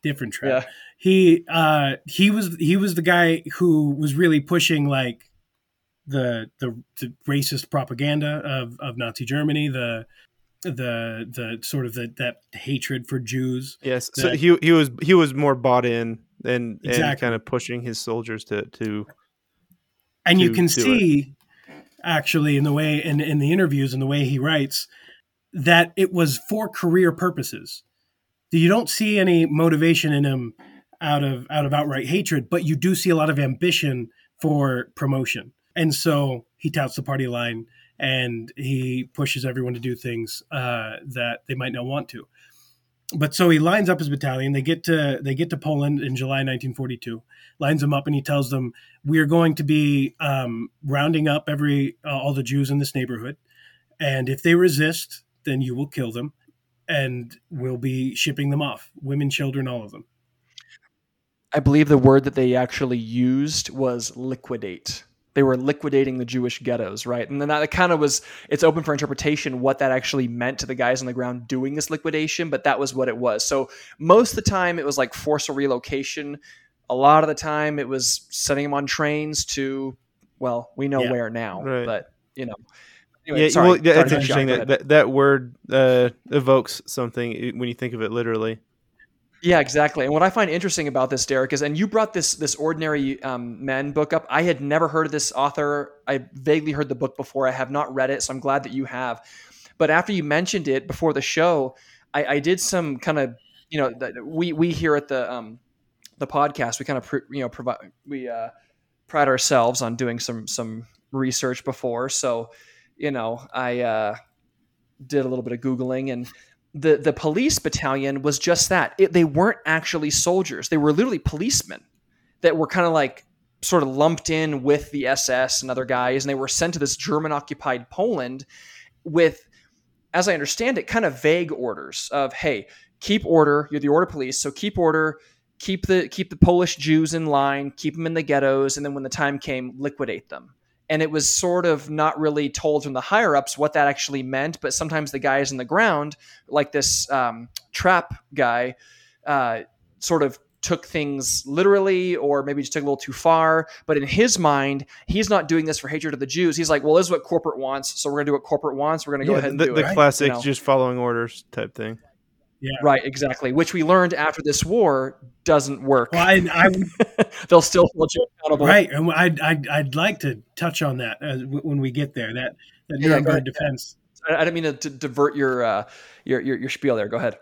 different Trapp. Yeah. He uh, he was he was the guy who was really pushing like the the, the racist propaganda of, of Nazi Germany, the the the sort of the, that hatred for Jews. Yes, that, so he he was he was more bought in and exactly. and kind of pushing his soldiers to to. And to you can see, it. actually, in the way in in the interviews and the way he writes, that it was for career purposes you don't see any motivation in him out of out of outright hatred, but you do see a lot of ambition for promotion. And so he touts the party line and he pushes everyone to do things uh, that they might not want to. But so he lines up his battalion. They get to they get to Poland in July 1942. Lines them up and he tells them, "We are going to be um, rounding up every uh, all the Jews in this neighborhood, and if they resist, then you will kill them." and we'll be shipping them off women, children, all of them. I believe the word that they actually used was liquidate. They were liquidating the Jewish ghettos, right? And then that kind of was, it's open for interpretation what that actually meant to the guys on the ground doing this liquidation, but that was what it was. So most of the time it was like forceful relocation. A lot of the time it was sending them on trains to, well, we know yeah. where now, right. but you know, Anyway, yeah, sorry, well, yeah, it's interesting that, that that word uh, evokes something when you think of it literally. Yeah, exactly. And what I find interesting about this, Derek, is, and you brought this this ordinary um, men book up. I had never heard of this author. I vaguely heard the book before. I have not read it, so I'm glad that you have. But after you mentioned it before the show, I, I did some kind of, you know, we we here at the um, the podcast, we kind of you know provide we uh, pride ourselves on doing some some research before, so you know, I uh, did a little bit of googling, and the the police battalion was just that. It, they weren't actually soldiers; they were literally policemen that were kind of like sort of lumped in with the SS and other guys, and they were sent to this German occupied Poland with, as I understand it, kind of vague orders of, hey, keep order. You're the order police, so keep order. Keep the keep the Polish Jews in line, keep them in the ghettos, and then when the time came, liquidate them and it was sort of not really told from the higher ups what that actually meant. But sometimes the guys in the ground, like this um, Trapp guy, uh, sort of took things literally or maybe just took a little too far. But in his mind, he's not doing this for hatred of the Jews. He's like, well, this is what corporate wants. So we're going to do what corporate wants. We're going to go Yeah, ahead and the, do the it. classic You know? just following orders type thing. Yeah. Right, exactly. Which we learned after this war doesn't work. Well, I, I They'll still hold you accountable. right, and I'd, I'd I'd like to touch on that as, when we get there. That that Yeah, Nuremberg defense. I, I didn't mean to, to divert your, uh, your your your spiel there. Go ahead.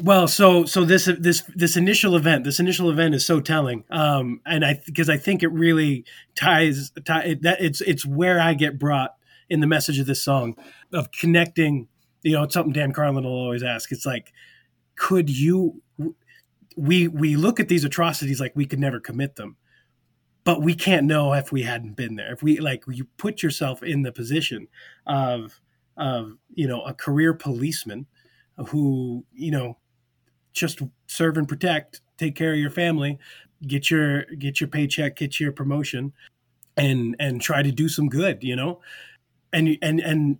Well, so so this this this initial event, this initial event is so telling, um, and I because I think it really ties tie, it, that it's it's where I get brought in the message of this song of connecting. You know, it's something Dan Carlin will always ask. It's like, could you? We we look at these atrocities like we could never commit them, but we can't know if we hadn't been there. If we like, you put yourself in the position of of you know a career policeman who you know just serve and protect, take care of your family, get your get your paycheck, get your promotion, and and try to do some good, you know, and and and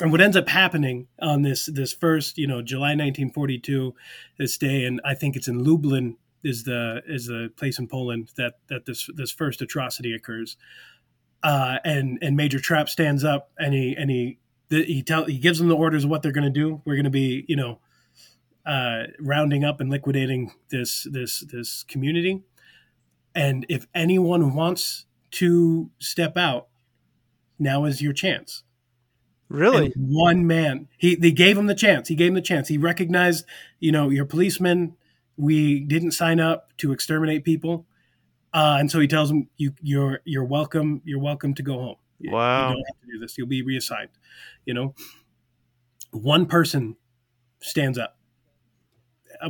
and what ends up happening on this this first, you know, July 1942, this day, and I think it's in Lublin is the is the place in Poland that that this this first atrocity occurs, uh, and and Major Trapp stands up and he and he he tell he gives them the orders of what they're going to do. We're going to be, you know, uh, rounding up and liquidating this this this community. And if anyone wants to step out, now is your chance. Really? One man, he they gave him the chance. He gave him the chance. He recognized, you know, you're policemen. We didn't sign up to exterminate people, uh, and so he tells him, "You you're you're welcome. You're welcome to go home. Wow. You don't have to do this. You'll be reassigned." You know, one person stands up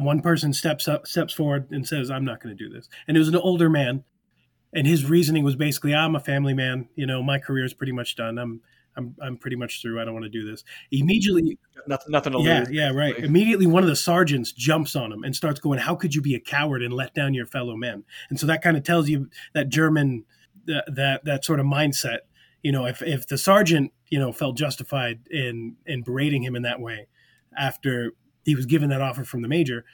one person steps up steps forward and says i'm not going to do this and it was an older man and his reasoning was basically i'm a family man you know my career is pretty much done i'm i'm, I'm pretty much through. I don't want to do this. Immediately Nothing, nothing to yeah lose. yeah right. immediately one of the sergeants jumps on him and starts going how could you be a coward and let down your fellow men? And so that kind of tells you that german that that, that sort of mindset you know if, if the sergeant you know felt justified in in berating him in that way after he was given that offer from the major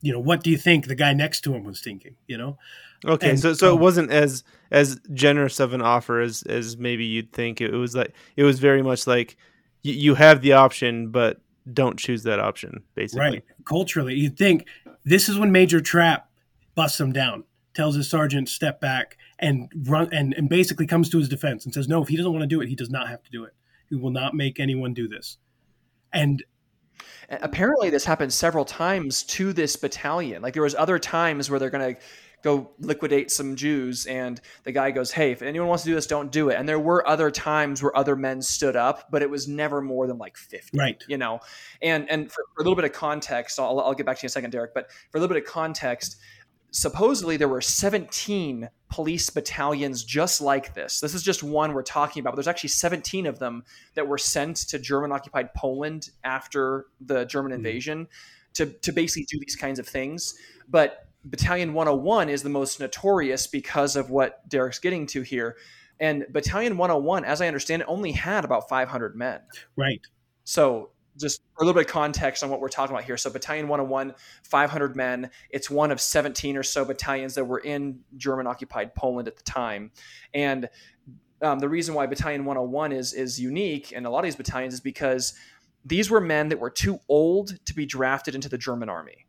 you know what do you think the guy next to him was thinking you know Okay, And- so so it wasn't as as generous of an offer as as maybe you'd think. It was like it was very much like you, you have the option, but don't choose that option. Basically, right culturally you'd think this is when major Trapp busts him down tells his sergeant step back and run and, and basically comes to his defense and says no if he doesn't want to do it he does not have to do it he will not make anyone do this and A- Apparently, this happened several times to this battalion. Like there was other times where they're going to go liquidate some Jews, and the guy goes, "Hey, if anyone wants to do this, don't do it." And there were other times where other men stood up, but it was never more than like fifty. right you know and and for, for a little bit of context I'll, I'll get back to you in a second derek but for a little bit of context supposedly there were 17 police battalions just like this. This is just one we're talking about but there's actually 17 of them that were sent to german occupied poland after the german Mhm. invasion to, to basically do these kinds of things. But battalion 101 is the most notorious because of what derek's getting to here. And battalion 101 as i understand it only had about 500 men. Right. So just a little bit of context on what we're talking about here. So Battalion 101, 500 men. It's one of 17 or so battalions that were in German occupied Poland at the time. And um, the reason why Battalion 101 is is unique and a lot of these battalions is because these were men that were too old to be drafted into the German army.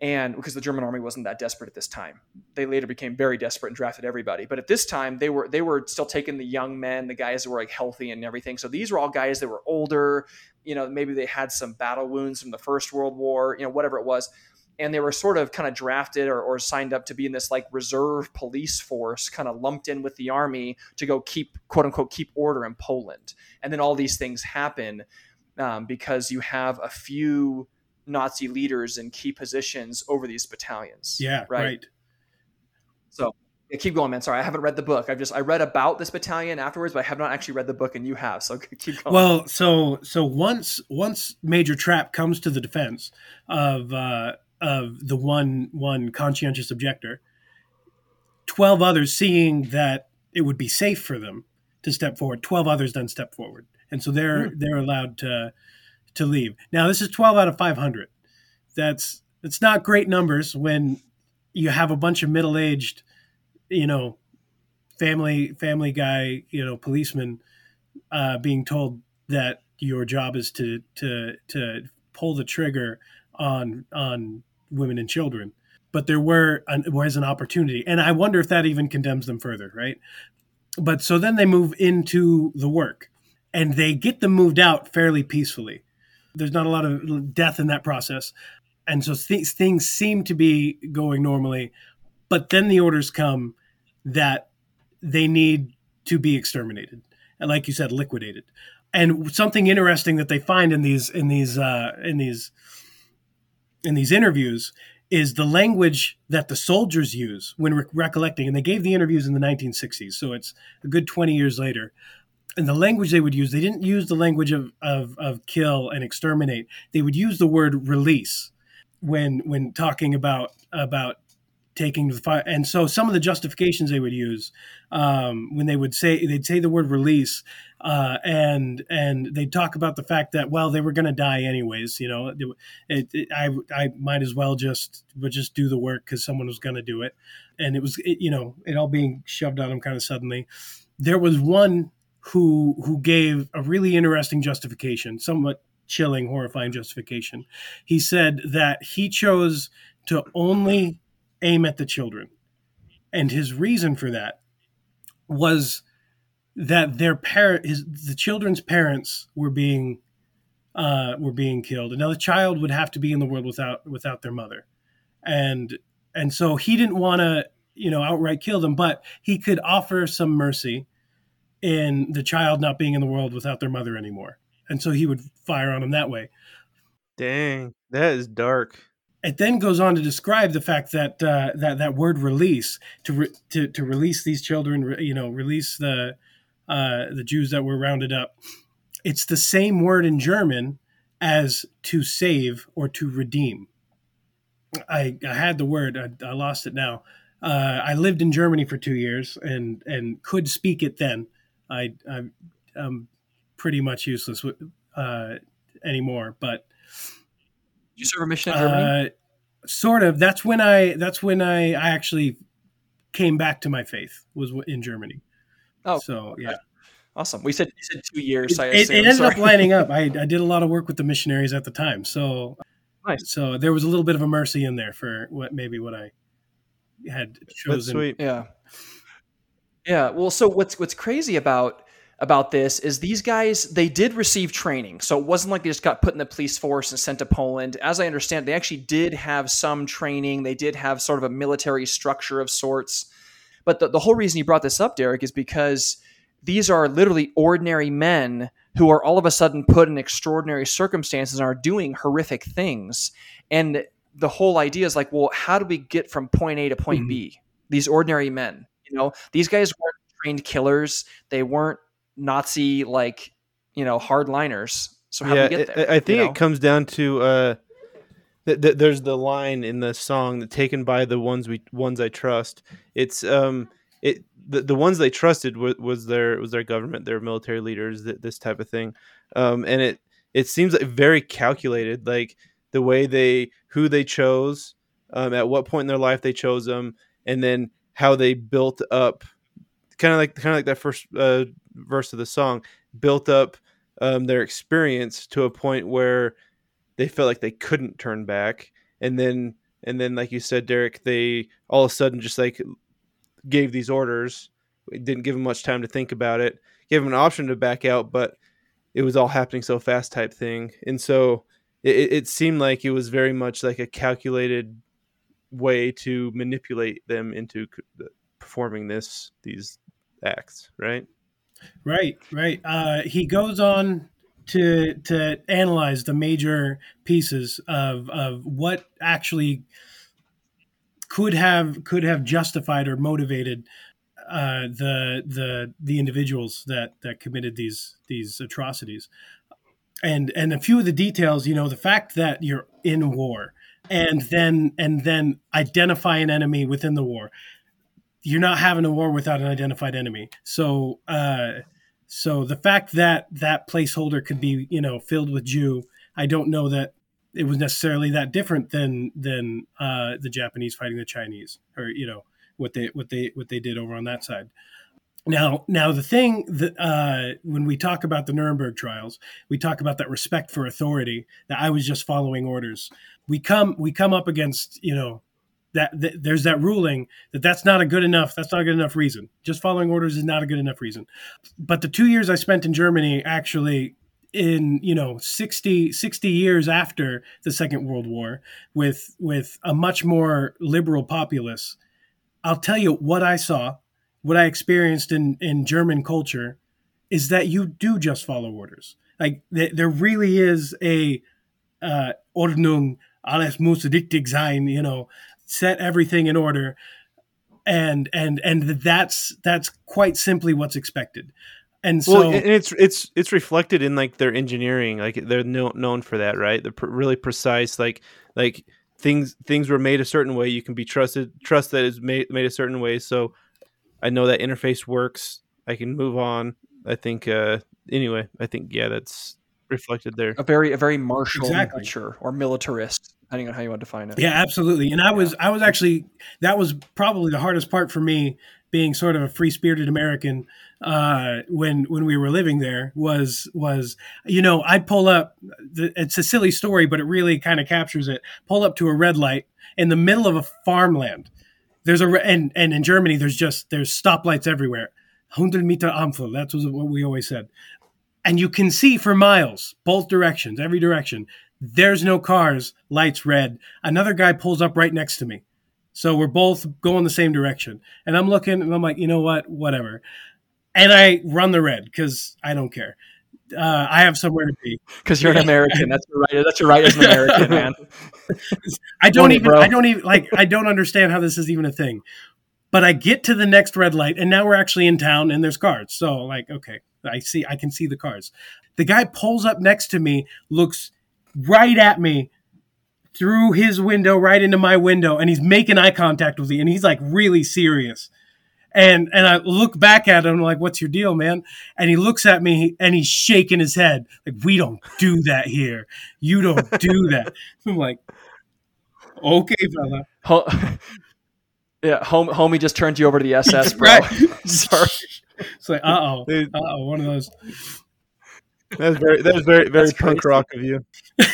And because the German army wasn't that desperate at this time, they later became very desperate and drafted everybody. But at this time, they were they were still taking the young men, the guys that were like healthy and everything. So these were all guys that were older. You know, maybe they had some battle wounds from the First World War. You know, whatever it was, and they were sort of kind of drafted or, or signed up to be in this like reserve police force, kind of lumped in with the army to go keep quote unquote keep order in Poland. And then all these things happen um, because you have a few Nazi leaders in key positions over these battalions. yeah Right. right, So yeah, keep going, man. Sorry, I haven't read the book. I've just I read about this battalion afterwards, but I have not actually read the book, and you have. So keep going. well so so once once major Trapp comes to the defense of uh of the one one conscientious objector 12 others seeing that it would be safe for them to step forward. Twelve others then step forward, and so they're Hmm. they're allowed to to leave. Now this is twelve out of five hundred. That's it's not great numbers when you have a bunch of middle aged, you know, family family guy, you know, policeman uh, being told that your job is to to to pull the trigger on on women and children. But there were an, was an opportunity, and I wonder if that even condemns them further, right? But so then they move into the work, and they get them moved out fairly peacefully. There's not a lot of death in that process, and so th- things seem to be going normally. But then the orders come that they need to be exterminated, and like you said, liquidated. And something interesting that they find in these in these uh, in these in these interviews is the language that the soldiers use when re- recollecting. And they gave the interviews in the 1960s, so it's a good 20 years later. And the language they would use, they didn't use the language of, of, of kill and exterminate. They would use the word release when when talking about about taking the fire. And so some of the justifications they would use um, when they would say they'd say the word release, uh, and and they'd talk about the fact that well they were going to die anyways. You know, it, it, I I might as well just would just do the work because someone was going to do it, and it was it, you know it all being shoved on them kind of suddenly. There was one who who gave a really interesting justification, somewhat chilling, horrifying justification. He said that he chose to only aim at the children. And his reason for that was that their parent his the children's parents were being uh, were being killed. And now the child would have to be in the world without without their mother. And and so he didn't want to, you know, outright kill them, but he could offer some mercy in the child not being in the world without their mother anymore. And so he would fire on them that way. Dang, that is dark. It then goes on to describe the fact that uh, that that word release to re- to to release these children, you know, release the uh, the Jews that were rounded up. It's the same word in German as to save or to redeem. I, I had the word, I, I lost it now. Uh, I lived in Germany for two years and and could speak it then. I I'm, I'm pretty much useless with, uh, anymore, but you serve a mission in Germany? uh, sort of. That's when I. That's when I, I actually came back to my faith. Was in Germany. Oh, so yeah. awesome. We said you said two years. It, I it, it ended Sorry. up lining up. I, I did a lot of work with the missionaries at the time, so Nice. so there was a little bit of a mercy in there for what maybe what I had That's chosen. sweet. Yeah. Yeah. Well, so what's what's crazy about about this is these guys they did receive training. So it wasn't like they just got put in the police force and sent to Poland. As I understand, they actually did have some training. They did have sort of a military structure of sorts. But the, the whole reason you brought this up, Derek, is because these are literally ordinary men who are all of a sudden put in extraordinary circumstances and are doing horrific things. And the whole idea is like, well, how do we get from point A to point Mhm. B? These ordinary men, you know, these guys weren't trained killers. They weren't Nazi like, you know, hardliners. So how yeah, do we get there? I, I think you know? it comes down to uh, th- th- there's the line in the song that taken by the ones we ones I trust. It's um it the, the ones they trusted was, was their was their government, their military leaders, th- this type of thing. Um, and it it seems like very calculated, like the way they who they chose, um, at what point in their life they chose them, and then how they built up, kind of like kind of like that first uh, verse of the song, built up um, their experience to a point where they felt like they couldn't turn back, and then and then like you said, Derek, they all of a sudden just like gave these orders. Didn't give them much time to think about it. Gave them an option to back out, but it was all happening so fast, type thing. And so it, it- it seemed like it was very much like a calculated way to manipulate them into performing this these acts, right? Right, right. Uh, he goes on to to analyze the major pieces of of what actually could have could have justified or motivated uh, the the the individuals that that committed these these atrocities, and and a few of the details. You know, the fact that you're in war, and then and then identify an enemy within the war. You're not having a war without an identified enemy. So, uh, so the fact that that placeholder could be, you know, filled with Jew, I don't know that it was necessarily that different than than uh, the Japanese fighting the Chinese, or you know what they what they what they did over on that side. Now, now the thing that uh, when we talk about the Nuremberg trials, we talk about that respect for authority. That I was just following orders. We come we come up against you know that, that, there's that ruling that that's not a good enough that's not a good enough reason. Just following orders is not a good enough reason. But the two years i spent in germany actually in you know 60 60 years after the second world war with with a much more liberal populace i'll tell you what i saw what i experienced in in german culture is that you do just follow orders. Like th- there really is a uh, ordnung alles muss richtig sein you know set everything in order and and and that's that's quite simply what's expected. And so well, and it's it's it's reflected in like their engineering like they're no, known for that right? They're pr- really precise like like things things were made a certain way. You can be trusted trust that is made made a certain way. So i know that interface works. I can move on. I think uh anyway i think yeah that's reflected there. A very a very martial Exactly. culture or militarist depending on how you want to define it. Yeah, absolutely. And I was I was actually that was probably the hardest part for me being sort of a free spirited American uh, when when we were living there was was you know I'd pull up the, it's a silly story but it really kind of captures it. Pull up to a red light in the middle of a farmland. There's a and and in Germany there's just there's stoplights everywhere. 100 meter Ampel that's was what we always said. And you can see for miles both directions every direction there's no cars, lights red. Another guy pulls up right next to me. So we're both going the same direction. And I'm looking and I'm like, you know what? Whatever. And I run the red because I don't care. Uh, I have somewhere to be. because you're an American. That's your right. That's your right as an American, man. I don't Morning, even bro. I don't even like I don't understand how this is even a thing. But I get to the next red light and now we're actually in town and there's cars. So like, okay, I see I can see the cars. The guy pulls up next to me, looks right at me through his window right into my window and he's making eye contact with me and he's like really serious. And and i look back at him like what's your deal man? And he looks at me and he's shaking his head like we don't do that here. You don't do that. I'm like okay fella Ho- yeah, homie just turned you over to the SS, bro. Sorry. it's like uh-oh uh-oh one of those that was very that was very very That's punk crazy. rock of you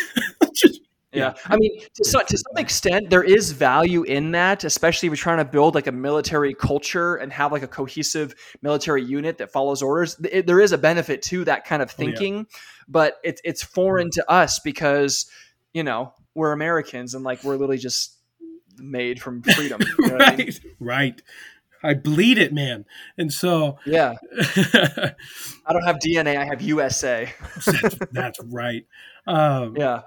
Yeah, I mean, to some, to some extent, there is value in that, especially if you're trying to build like a military culture and have like a cohesive military unit that follows orders. It- there is a benefit to that kind of Oh, yeah. thinking, but it's it's foreign to us because you know we're Americans and like we're literally just made from freedom. you know what I mean? right right i bleed it man and so Yeah, I don't have DNA. I have USA. that's, that's right um, Yeah.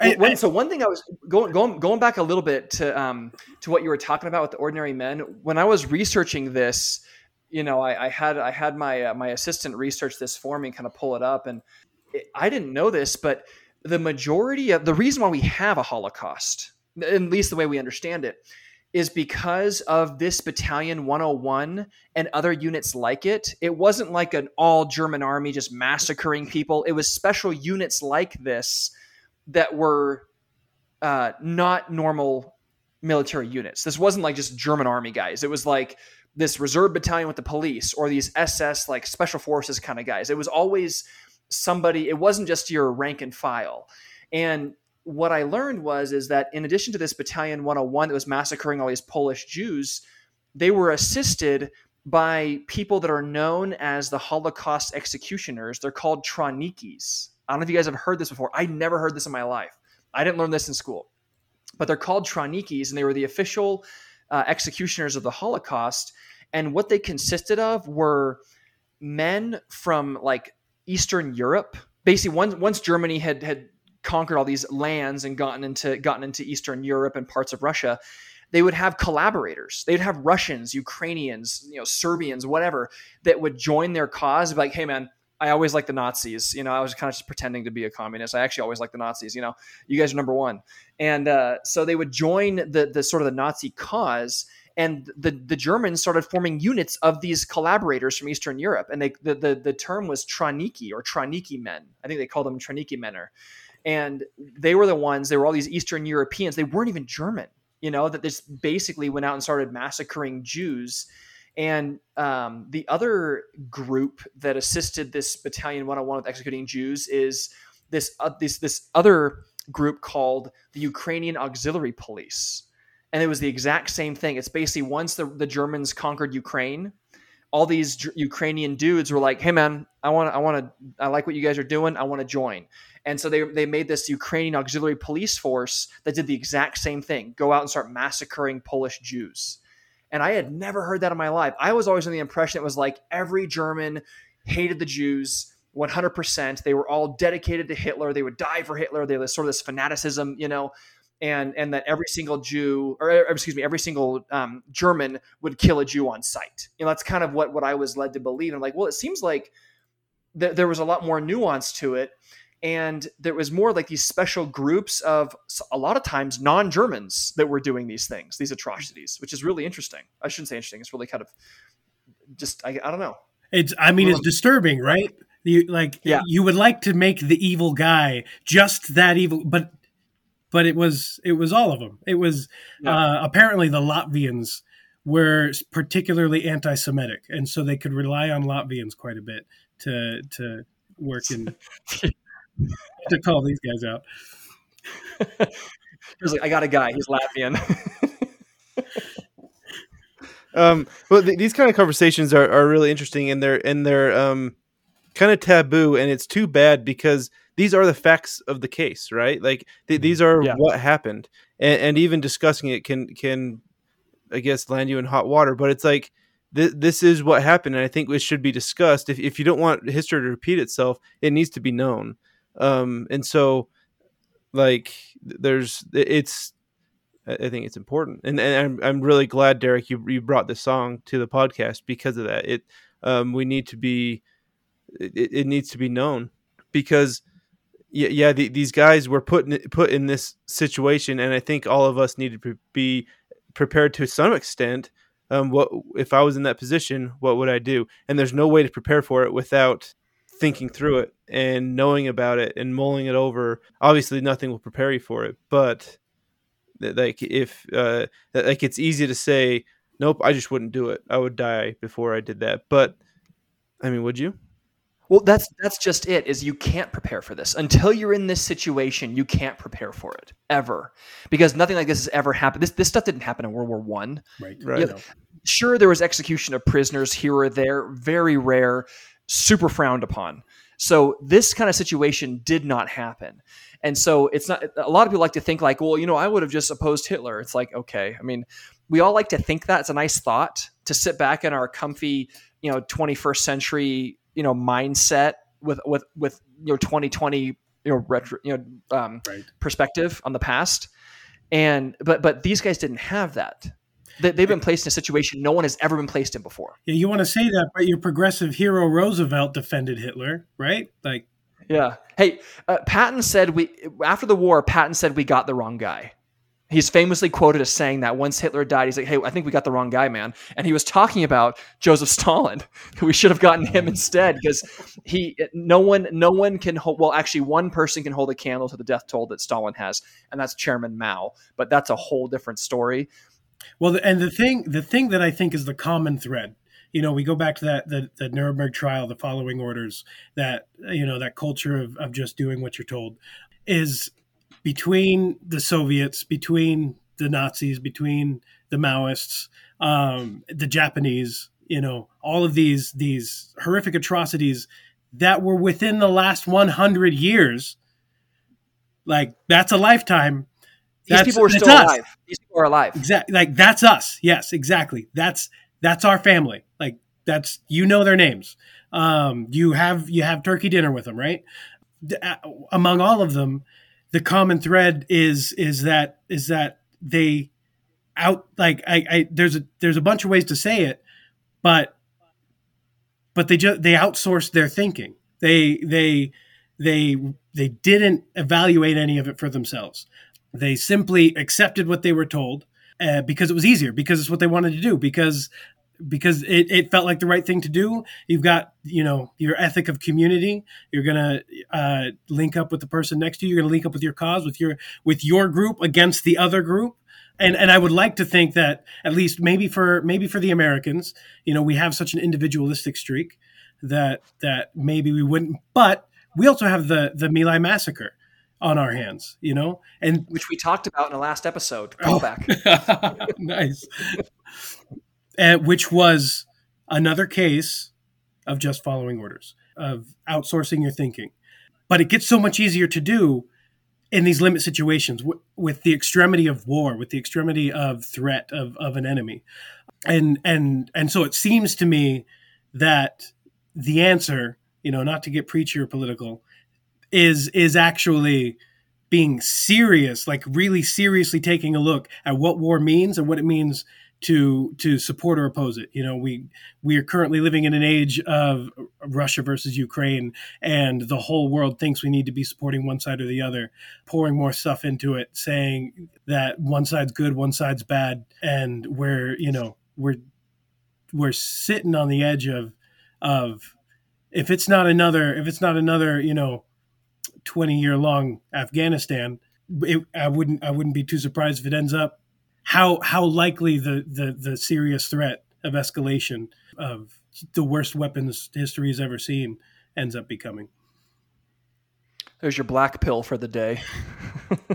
I- When- I- so one thing I was going going going back a little bit to um to what you were talking about with the ordinary men. When I was researching this, you know, I, I had I had my uh, my assistant research this for me, kind of pull it up, and it, I didn't know this, but the majority of the reason why we have a Holocaust, at least the way we understand it, is because of this battalion 101 and other units like it. It wasn't like an all German army just massacring people. It was special units like this that were uh, not normal military units. This wasn't like just German army guys. It was like this reserve battalion with the police or these SS like special forces kind of guys. It was always somebody. It wasn't just your rank and file. And what I learned was is that in addition to this battalion 101 that was massacring all these Polish Jews, they were assisted by people that are known as the Holocaust executioners. They're called Trawnikis. I don't know if you guys have heard this before. I never heard this in my life. I didn't learn this in school, but they're called Trawnikis, and they were the official uh, executioners of the Holocaust. And what they consisted of were men from like Eastern Europe. Basically, once once Germany had had conquered all these lands and gotten into gotten into Eastern Europe and parts of Russia, they would have collaborators. They'd have Russians, Ukrainians, you know, Serbians, whatever, that would join their cause. and be like, hey man, I always like the Nazis. You know, I was kind of just pretending to be a communist. I actually always like the Nazis. You know, you guys are number one. And uh, so they would join the the sort of the Nazi cause, and the the Germans started forming units of these collaborators from Eastern Europe, and they the the, the term was Trawniki or Trawniki men. I think they called them Trawniki menner, and they were the ones. They were all these Eastern Europeans. They weren't even German. You know that this basically went out and started massacring Jews. And um, the other group that assisted this battalion 101 with executing Jews is this uh, this this other group called the Ukrainian Auxiliary Police and it was the exact same thing. It's basically once the, the Germans conquered Ukraine, all these Ukrainian dudes were like, "Hey man, I want I want to I like what you guys are doing. I want to join." And so they they made this Ukrainian auxiliary police force that did the exact same thing. Go out and start massacring Polish Jews. And I had never heard that in my life. I was always under the impression it was like every German hated the Jews 100%. They were all dedicated to Hitler. They would die for Hitler. They was sort of this fanaticism, you know and and that every single Jew or excuse me, every single um, German would kill a Jew on sight. You know, that's kind of what what I was led to believe. And I'm like, well, it seems like th- there was a lot more nuance to it, and there was more like these special groups of a lot of times non-Germans that were doing these things, these atrocities, which is really interesting. I shouldn't say interesting; it's really kind of just I, I don't know. It's I mean, it's disturbing, right? You like yeah. you would like to make the evil guy just that evil, but but it was it was all of them. It was yeah. uh, apparently the Latvians were particularly anti-Semitic, and so they could rely on Latvians quite a bit to to work in to call these guys out. he was like, "I got a guy. He's Latvian." um, well, th- these kind of conversations are, are really interesting, and they're and they're um, kind of taboo, and it's too bad because these are the facts of the case, right? Like th- these mm-hmm. are yeah. what happened, and, and, even discussing it can can, I guess, land you in hot water. But it's like th- this is what happened, and I think it should be discussed. If if you don't want history to repeat itself, it needs to be known. Um, and so, like, there's it's. I think it's important, and, and I'm I'm really glad, Derek, you you brought this song to the podcast because of that. It um, we need to be it, it needs to be known because yeah, yeah the, these guys were put in, put in this situation, and I think all of us need to be prepared to some extent. Um, what if I was in that position? What would I do? And there's no way to prepare for it without thinking through it and knowing about it and mulling it over. Obviously, nothing will prepare you for it, but like if uh, like it's easy to say, nope, I just wouldn't do it. I would die before I did that. But I mean, would you? Well, that's that's just it. Is you can't prepare for this until you're in this situation. You can't prepare for it ever because nothing like this has ever happened. This this stuff didn't happen in World War One. Right. Right. sure, there was execution of prisoners here or there, very rare, super frowned upon. So this kind of situation did not happen. And so it's not a lot of people like to think like, well, you know, I would have just opposed Hitler. It's like, okay. I mean, we all like to think that. It's a nice thought to sit back in our comfy, you know, 21st century you know mindset with with with you know 2020 you know retro you know um, right. perspective on the past and but but these guys didn't have that they've been placed in a situation no one has ever been placed in before yeah you want to say that but your progressive hero roosevelt defended hitler right like yeah hey uh, patton said we after the war patton said we got the wrong guy He's famously quoted as saying that once Hitler died, he's like, "Hey, I think we got the wrong guy, man." And he was talking about Joseph Stalin. we should have gotten him instead because he, no one, no one can hold. Well, actually, one person can hold a candle to the death toll that Stalin has, and that's Chairman Mao. But that's a whole different story. Well, and the thing, the thing that I think is the common thread you know, we go back to that the, the Nuremberg trial, the following orders, that you know, that culture of, of just doing what you're told, is between the Soviets, between the Nazis, between the Maoists, um, the Japanese, you know, all of these these horrific atrocities that were within the last 100 years. Like that's a lifetime. These that's, people are still us. alive. These people are alive. Exactly. Like that's us. Yes, exactly. That's that's our family. Like that's you know their names. Um, you have you have turkey dinner with them, right? Uh, among all of them, the common thread is is that is that they out like I, I there's a there's a bunch of ways to say it, but but they just they outsourced their thinking. They they they they didn't evaluate any of it for themselves. They simply accepted what they were told uh, because it was easier, because it's what they wanted to do, because because it, it felt like the right thing to do. You've got you know your ethic of community. You're gonna uh, link up with the person next to you. You're gonna link up with your cause, with your with your group against the other group. And and I would like to think that at least maybe for maybe for the Americans, you know, we have such an individualistic streak that that maybe we wouldn't. But we also have the the My Lai massacre on our hands, you know, and which we talked about in the last episode. Call oh, back. nice. and, which was another case of just following orders, of outsourcing your thinking. But it gets so much easier to do in these limit situations w- with the extremity of war, with the extremity of threat of, of an enemy. And and and so it seems to me that the answer, you know, not to get preachy or political, is is actually being serious, like really seriously taking a look at what war means and what it means to to support or oppose it. You know, we we are currently living in an age of Russia versus Ukraine, and the whole world thinks we need to be supporting one side or the other, pouring more stuff into it, saying that one side's good, one side's bad, and we're you know we're we're sitting on the edge of of if it's not another if it's not another you know 20 year long Afghanistan it, I wouldn't I wouldn't be too surprised if it ends up how how likely the the, the serious threat of escalation of the worst weapons history has ever seen ends up becoming. There's your black pill for the day.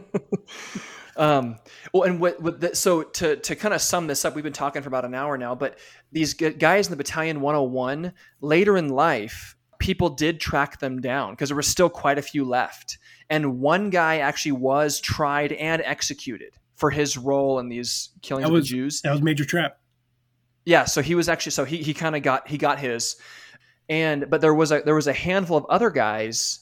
um, well, and what, what the, so to to kind of sum this up, we've been talking for about an hour now, but these guys in the battalion 101 later in life, people did track them down because there were still quite a few left, and one guy actually was tried and executed for his role in these killings was, of the Jews. That was Major Trapp. Yeah, so he was actually so he he kind of got he got his, and but there was a there was a handful of other guys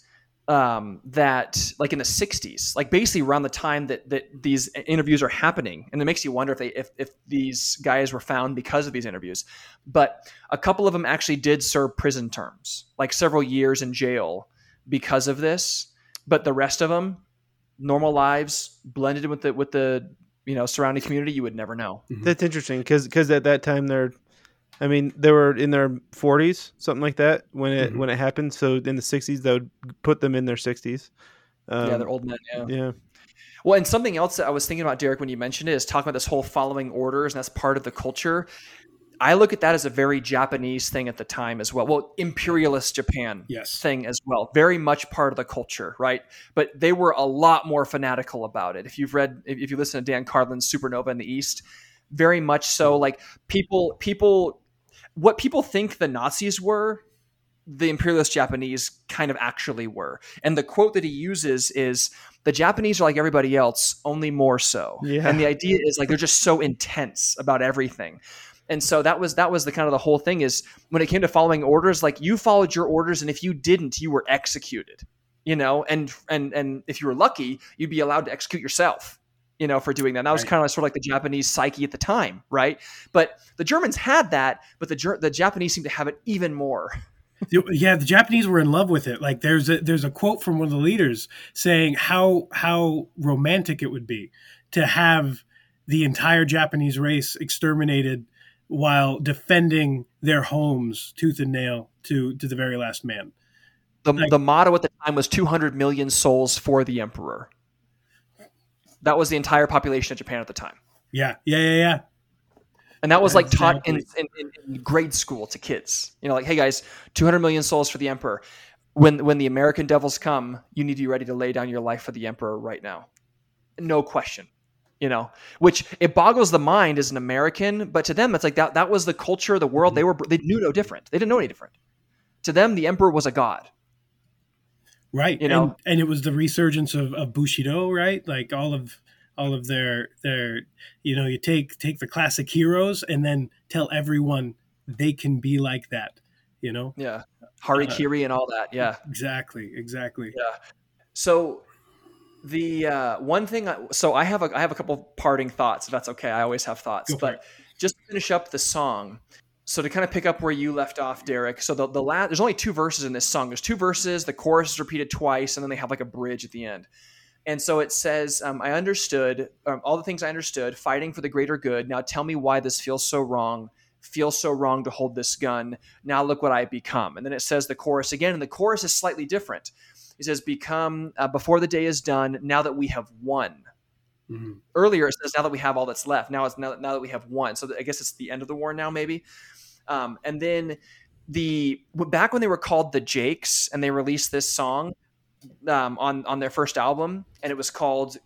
um, that like in the 60s like basically around the time that that these interviews are happening. And it makes you wonder if they if, if these guys were found because of these interviews. But a couple of them actually did serve prison terms like several years in jail because of this. But the rest of them normal lives blended with the with the you know surrounding community you would never know. Mm-hmm. that's interesting because because at that time they're i mean they were in their 40s something like that when it mm-hmm. when it happened so in the 60s they would put them in their 60s um, yeah they're old men yeah yeah well, and something else that I was thinking about, Derek, when you mentioned it, is talking about this whole following orders, and that's part of the culture. I look at that as a very Japanese thing at the time as well. Well, imperialist Japan yes. thing as well. Very much part of the culture, right? But they were a lot more fanatical about it. If you've read, if you listen to Dan Carlin's Supernova in the East, very much so. Like people, people, what people think the Nazis were, the imperialist Japanese kind of actually were. And the quote that he uses is, "The Japanese are like everybody else, only more so." Yeah. And the idea is like they're just so intense about everything and so that was that was the kind of the whole thing is when it came to following orders like you followed your orders and if you didn't you were executed you know and and and if you were lucky you'd be allowed to execute yourself you know for doing that. And that was kind of sort of like the japanese psyche at the time right? But the germans had that but the the japanese seemed to have it even more. Yeah the japanese were in love with it. Like there's a there's a quote from one of the leaders saying how how romantic it would be to have the entire japanese race exterminated while defending their homes tooth and nail to to the very last man. The, like, the motto at the time was 200 million souls for the emperor. That was the entire population of Japan at the time. Yeah, yeah, yeah, yeah. And that was like exactly. taught in, in, in, grade school to kids. You know, like, hey guys, 200 million souls for the emperor. When when the American devils come, you need to be ready to lay down your life for the emperor right now. No question you know which it boggles the mind as an american but to them it's like that that was the culture of the world they mm-hmm. were they knew no different they didn't know any different to them the emperor was a god right you know? and, and it was the resurgence of, of bushido right? Like all of all of their their you know you take take the classic heroes and then tell everyone they can be like that you know? Yeah harikiri uh, and all that yeah. exactly exactly. Yeah. So the uh, one thing, I, so I have a I have a couple parting thoughts. If that's okay, I always have thoughts. But just to finish up the song, so to kind of pick up where you left off, Derek. So the the last there's only two verses in this song. There's two verses. The chorus is repeated twice, and then they have like a bridge at the end. And so it says, um, I understood um, all the things I understood, fighting for the greater good. Now tell me why this feels so wrong. Feels so wrong to hold this gun. Now look what I've become. And then it says the chorus again, and the chorus is slightly different. It says, Become uh, before the day is done, now that we have won. Mm-hmm. Earlier it says, Now that we have all that's left. Now it's now, now that we have won. So I guess it's the end of the war now, maybe. Um, and then the back when they were called the Jakes and they released this song um, on on their first album, and it was called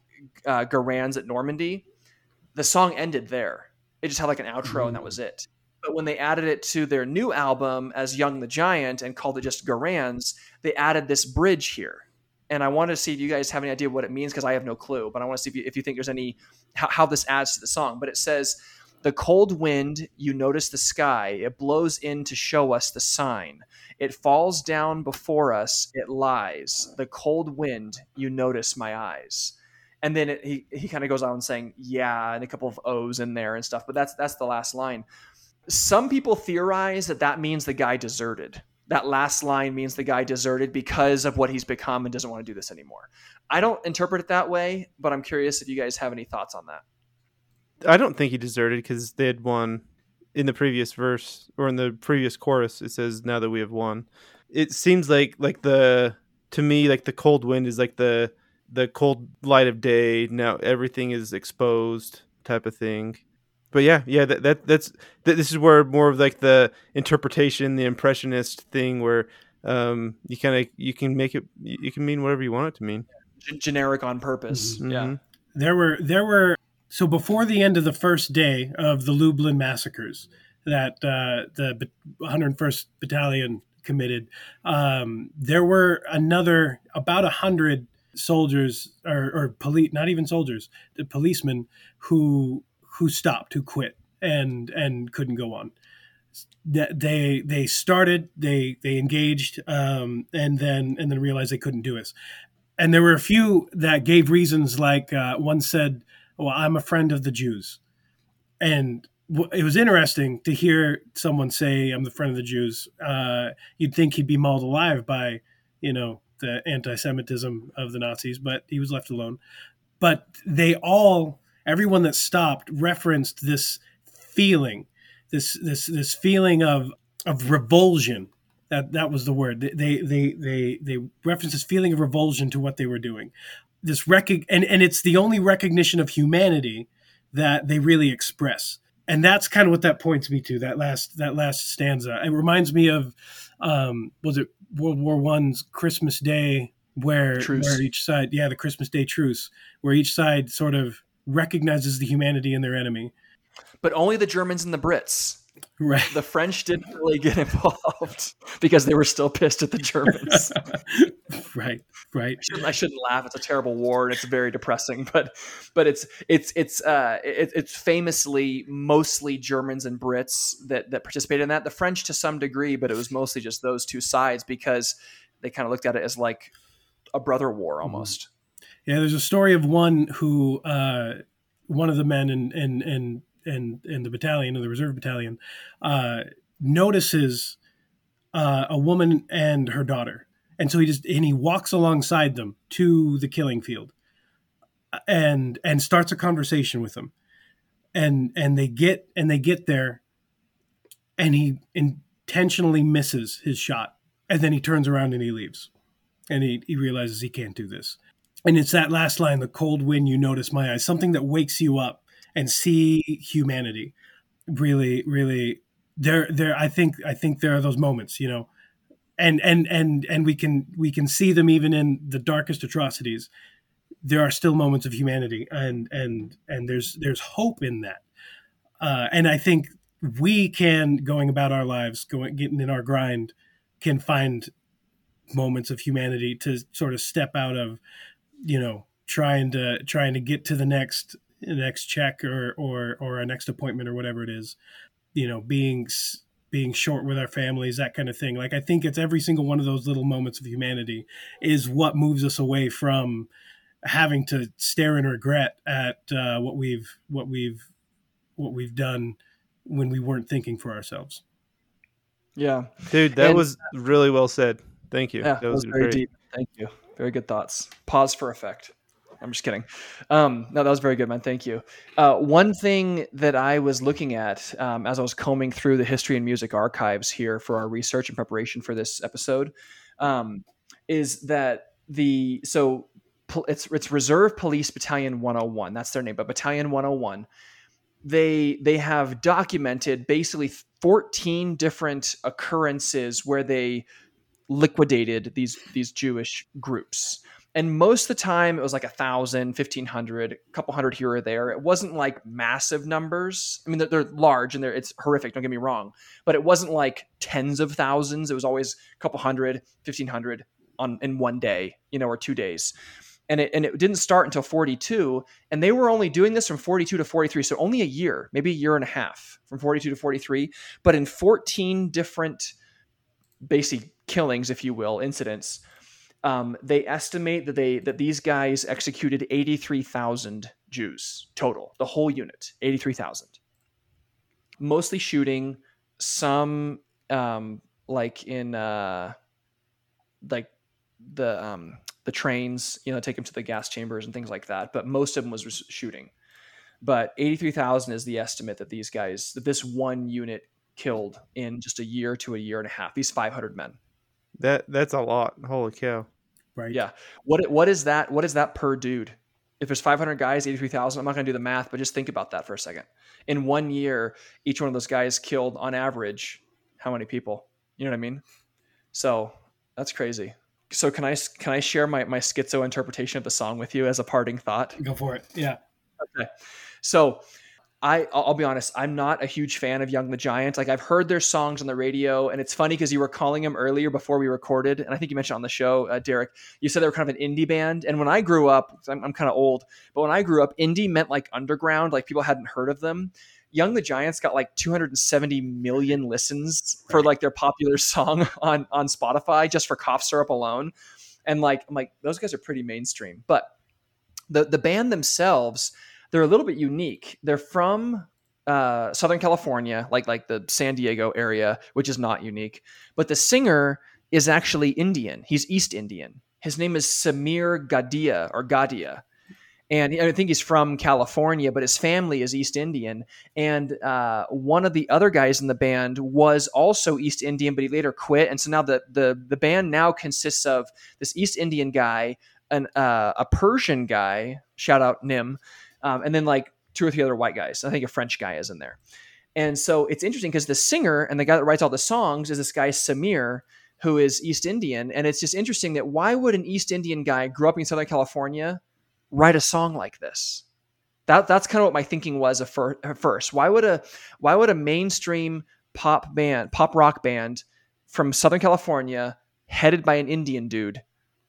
uh, Garands at Normandie. The song ended there. It just had like an outro, and that was it. But when they added it to their new album as Young the Giant and called it just Garands, they added this bridge here. And I want to see if you guys have any idea what it means because I have no clue. But I want to see if you, if you think there's any how, how this adds to the song. But it says the cold wind, you notice the sky, it blows in to show us the sign. It falls down before us, it lies. The cold wind, you notice my eyes. And then it, he, he kind of goes on saying, yeah, and a couple of O's in there and stuff. But that's that's the last line. Some people theorize that that means the guy deserted. That last line means the guy deserted because of what he's become and doesn't want to do this anymore. I don't interpret it that way, but I'm curious if you guys have any thoughts on that. I don't think he deserted because they had won in the previous verse or in the previous chorus. It says, "Now that we have won." It seems like like the to me like the cold wind is like the the cold light of day. Now everything is exposed type of thing. But yeah, yeah, that, that that's that, this is where more of like the interpretation, the impressionist thing, where um, you kind of you can make it you can mean whatever you want it to mean. G- generic on purpose. Mm-hmm. Yeah. There were there were so before the end of the first day of the Lublin massacres that uh, the 101st Battalion committed, um, there were another about a hundred soldiers or, or police, not even soldiers, the policemen who who stopped, who quit, and and couldn't go on. They they started, they they engaged, um, and then and then realized they couldn't do it. And there were a few that gave reasons, like uh, one said well, I'm a friend of the Jews. And it was interesting to hear someone say, I'm the friend of the Jews. Uh, you'd think he'd be mauled alive by, you know, the anti Semitism of the Nazis, but he was left alone. But they all, everyone that stopped, referenced this feeling, this this this feeling of of revulsion. That that was the word. They they they they referenced this feeling of revulsion to what they were doing this rec and and it's the only recognition of humanity that they really express. And that's kind of what that points me to that last that last stanza. It reminds me of um was it world war one's christmas day where where each side yeah the christmas day truce where each side sort of recognizes the humanity in their enemy. But only the germans and the brits Right. The French didn't really get involved because they were still pissed at the Germans. right. Right. I shouldn't, I shouldn't, laugh. It's a terrible war and it's very depressing, but but it's it's it's uh it, it's famously mostly Germans and Brits that that participated in that. The French to some degree, but it was mostly just those two sides because they kind of looked at it as like a brother war mm-hmm. almost. Yeah, there's a story of one who uh one of the men in in in and and the battalion and the reserve battalion uh, notices uh, a woman and her daughter, and so he just and he walks alongside them to the killing field, and and starts a conversation with them, and and they get and they get there, and he intentionally misses his shot, and then he turns around and he leaves, and he he realizes he can't do this. And it's that last line, the cold wind, you notice my eyes, something that wakes you up and see humanity. Really really there there i think i think there are those moments you know and and and and we can we can see them even in the darkest atrocities. There are still moments of humanity and and and there's there's hope in that. Uh, and i think we can going about our lives going getting in our grind can find moments of humanity to sort of step out of you know trying to trying to get to the next next check or or or a next appointment or whatever it is you know being being short with our families that kind of thing. Like i think it's every single one of those little moments of humanity is what moves us away from having to stare in regret at uh, what we've what we've what we've done when we weren't thinking for ourselves. Yeah. Dude that and, was really well said. Thank you. Yeah, that was, was very great. deep. Thank you. Very good thoughts. Pause for effect I'm just kidding. Um, no, that was very good, man. Thank you. Uh, one thing that I was looking at um, as I was combing through the history and music archives here for our research and preparation for this episode um, is that the so it's it's Reserve Police Battalion 101. That's their name, but Battalion 101. They they have documented basically 14 different occurrences where they liquidated these these Jewish groups. And most of the time it was like a thousand, fifteen hundred, a couple hundred here or there. It wasn't like massive numbers. I mean, they're, they're large and they're, it's horrific. Don't get me wrong, but it wasn't like tens of thousands. It was always a couple hundred, fifteen hundred on in one day, you know, or two days and it, and it didn't start until 42 and they were only doing this from 42 to 43 so only a year maybe a year and a half from 42 to 43 but in 14 different basic killings if you will incidents um, they estimate that they that these guys executed 83,000 Jews total the whole unit 83,000 mostly shooting some um, like in uh, like the um, the trains, you know, take them to the gas chambers and things like that. But most of them was shooting. But 83,000 is the estimate that these guys, that this one unit killed in just a year to a year and a half. These 500 men. That that's a lot. Holy cow! Right. Yeah. What what is that? What is that per dude? If there's 500 guys, 83,000. I'm not going to do the math, but just think about that for a second. In one year, each one of those guys killed on average how many people? You know what I mean? So that's crazy so can I can I share my my schizo interpretation of the song with you as a parting thought? Go for it. Yeah. Okay. So I I'll be honest, I'm not a huge fan of Young the Giant. Like I've heard their songs on the radio, and it's funny because you were calling them earlier before we recorded, and I think you mentioned on the show, uh, Derek. You said they were kind of an indie band, and when I grew up, I'm, I'm kind of old, but when I grew up, indie meant like underground, like people hadn't heard of them. Young the Giants got like 270 million listens for like their popular song on on Spotify just for cough syrup alone. And like I'm like those guys are pretty mainstream. But the the band themselves, they're a little bit unique. They're from uh, Southern California, like like the San Diego area, which is not unique. But the singer is actually Indian. He's East Indian. His name is Sameer Gadhia or Gadhia and I think he's from California, but his family is East Indian. And uh, one of the other guys in the band was also East Indian, but he later quit. And so now the the the band now consists of this East Indian guy, an uh, a Persian guy, shout out Nim, um, and then like two or three other white guys. I think a French guy is in there. And so it's interesting because the singer and the guy that writes all the songs is this guy Sameer, who is East Indian. And it's just interesting that why would an East Indian guy grow up in Southern California? write a song like this? That that's kind of what my thinking was at first. Why would a why would a mainstream pop band, pop rock band from Southern California, headed by an Indian dude,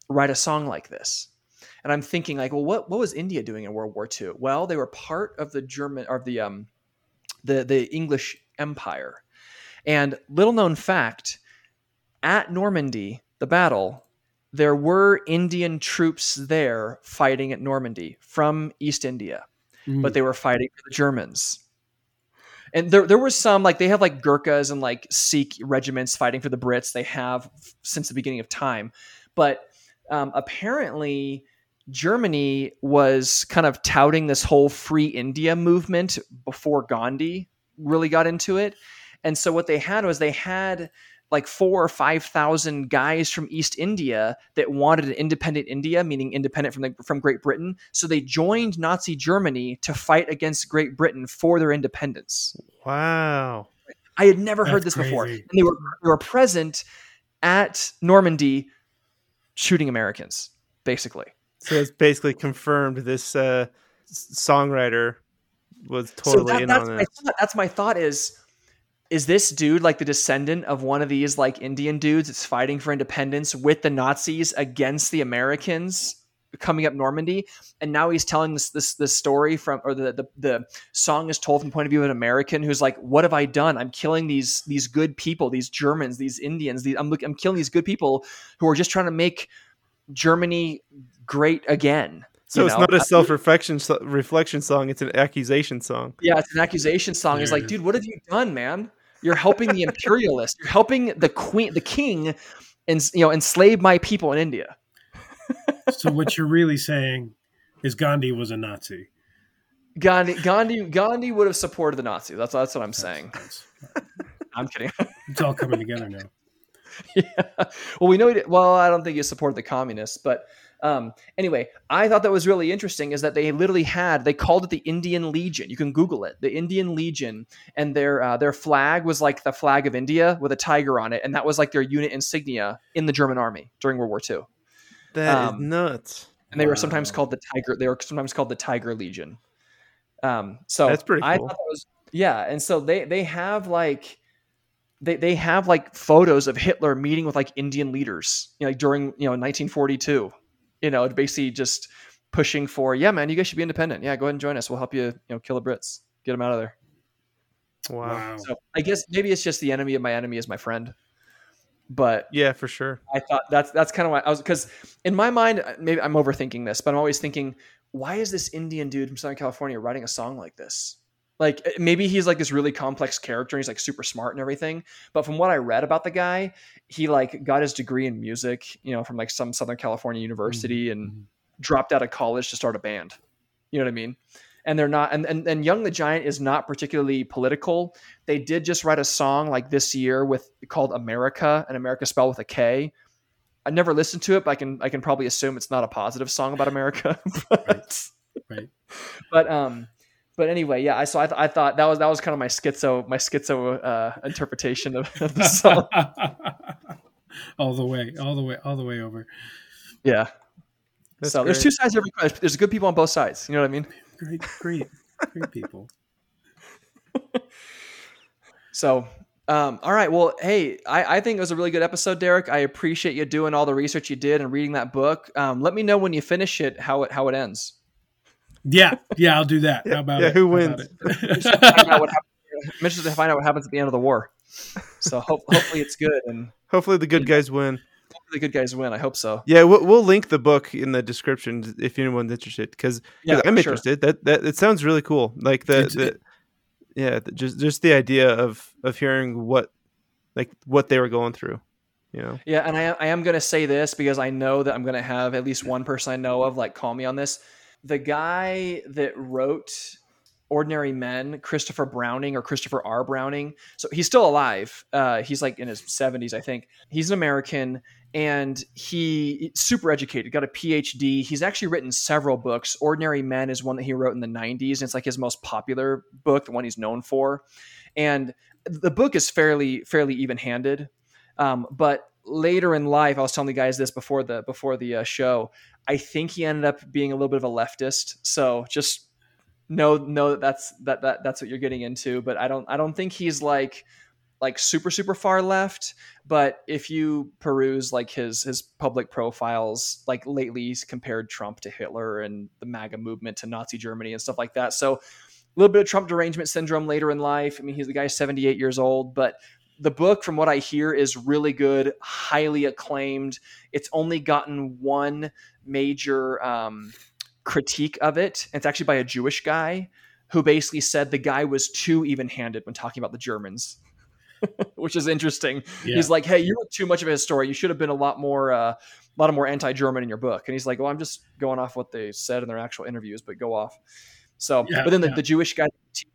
write a song like this? And I'm thinking like, well, what what was India doing in World War II? Well, they were part of the German or the um the the English Empire. And little known fact, at Normandy, the battle, there were Indian troops there fighting at Normandy from East India, mm. but they were fighting for the Germans. And there, there was some like they have like Gurkhas and like Sikh regiments fighting for the Brits. They have since the beginning of time, but um, apparently Germany was kind of touting this whole free India movement before Gandhi really got into it. And so what they had was they had like four or five thousand guys from East India that wanted an independent India, meaning independent from the, from Great Britain. So they joined Nazi Germany to fight against Great Britain for their independence. Wow! I had never That's heard this crazy. before, and they were they were present at Normandy, shooting Americans, basically. So it's basically confirmed this uh, songwriter was totally so that, in on this. that's my thought is is this dude like the descendant of one of these like Indian dudes that's fighting for independence with the Nazis against the Americans coming up Normandy? And now he's telling this this this story from or the, the the song is told from the point of view of an American who's like, What have I done? I'm killing these these good people, these Germans, these Indians, these I'm I'm killing these good people who are just trying to make Germany great again. So it's know? not a self reflection reflection song; it's an accusation song. Yeah, it's an accusation song. It's like, dude, what have you done, man? You're helping the imperialist. You're helping the queen, the king, and you know, enslave my people in India. so what you're really saying is Gandhi was a Nazi. Gandhi, Gandhi, Gandhi would have supported the Nazis. That's that's what I'm saying. I'm kidding. It's all coming together now. yeah. Well, we know. He did, well, I don't think he supported the communists, but um, anyway, I thought that was really interesting. Is that they literally had they called it the Indian Legion. You can Google it, the Indian Legion, and their uh, their flag was like the flag of India with a tiger on it, and that was like their unit insignia in the German army during World War II. That um, is nuts. And they wow. were sometimes called the Tiger. They were sometimes called the Tiger Legion. Um, so that's pretty. Cool. I thought that was yeah, and so they they have like they, they have like photos of Hitler meeting with like Indian leaders, you know, like during you know 1942. You know, basically just pushing for, yeah, man, you guys should be independent. Yeah, go ahead and join us. We'll help you, you know, kill the Brits, get them out of there. Wow. So I guess maybe it's just the enemy of my enemy is my friend. But yeah, for sure. I thought that's that's kind of why I was because in my mind, uh, maybe I'm overthinking this, but I'm always thinking, why is this Indian dude from Southern California writing a song like this? Like eh, maybe he's like this really complex character and he's like super smart and everything. But from what I read about the guy, he like got his degree in music, you know, from like some Southern California university mm-hmm. and dropped out of college to start a band. You know what I mean? And they're not and, and and Young the Giant is not particularly political. They did just write a song like this year with called America, and America spelled with a K. I never listened to it, but I can I can probably assume it's not a positive song about America. but, right. right. But um but anyway, yeah, I so I, th- I thought that was that was kind of my schizo my schizo uh, interpretation of, of the song. all the way, all the way, all the way over. Yeah. That's so great. there's two sides of every question. There's good people on both sides. You know what I mean? Great, great, great people. so um, all right. Well, hey, I, I, think it was a really good episode, Derek. I appreciate you doing all the research you did and reading that book. Um, let me know when you finish it how it how it ends. Yeah, yeah, I'll do that. How about yeah, it? who wins? I'm interested to find out what happens at the end of the war. So hope, hopefully it's good and hopefully the good guys win. Hopefully the good guys win. I hope so. Yeah, we'll, we'll link the book in the description if anyone's interested because yeah, I'm interested. Sure. That that it sounds really cool. Like the, the yeah, the, just just the idea of of hearing what like what they were going through. You know? Yeah, and I I am gonna say this because I know that I'm gonna have at least one person I know of like call me on this the guy that wrote Ordinary Men, Christopher Browning or Christopher R. Browning. So he's still alive. Uh, he's like in his 70s, I think. He's an American and he super educated, got a PhD. He's actually written several books. Ordinary Men is one that he wrote in the 90s. And it's like his most popular book, the one he's known for. And the book is fairly fairly even-handed. Um, but later in life, I was telling the guys this before the before the uh, show. I think he ended up being a little bit of a leftist. So just know know that that's that, that that's what you're getting into. But I don't I don't think he's like like super super far left. But if you peruse like his his public profiles, like lately he's compared Trump to Hitler and the MAGA movement to Nazi Germany and stuff like that. So a little bit of Trump derangement syndrome later in life. I mean, he's the guy's 78 years old, but the book, from what I hear, is really good, highly acclaimed. It's only gotten one major um, critique of it. It's actually by a Jewish guy who basically said the guy was too even handed when talking about the Germans. Which is interesting. Yeah. He's like, "Hey, you were too much of a historian. You should have been a lot more, uh, a lot more anti-German in your book." And he's like, "Well, I'm just going off what they said in their actual interviews, but go off." So, yeah, but then the, yeah. the Jewish guy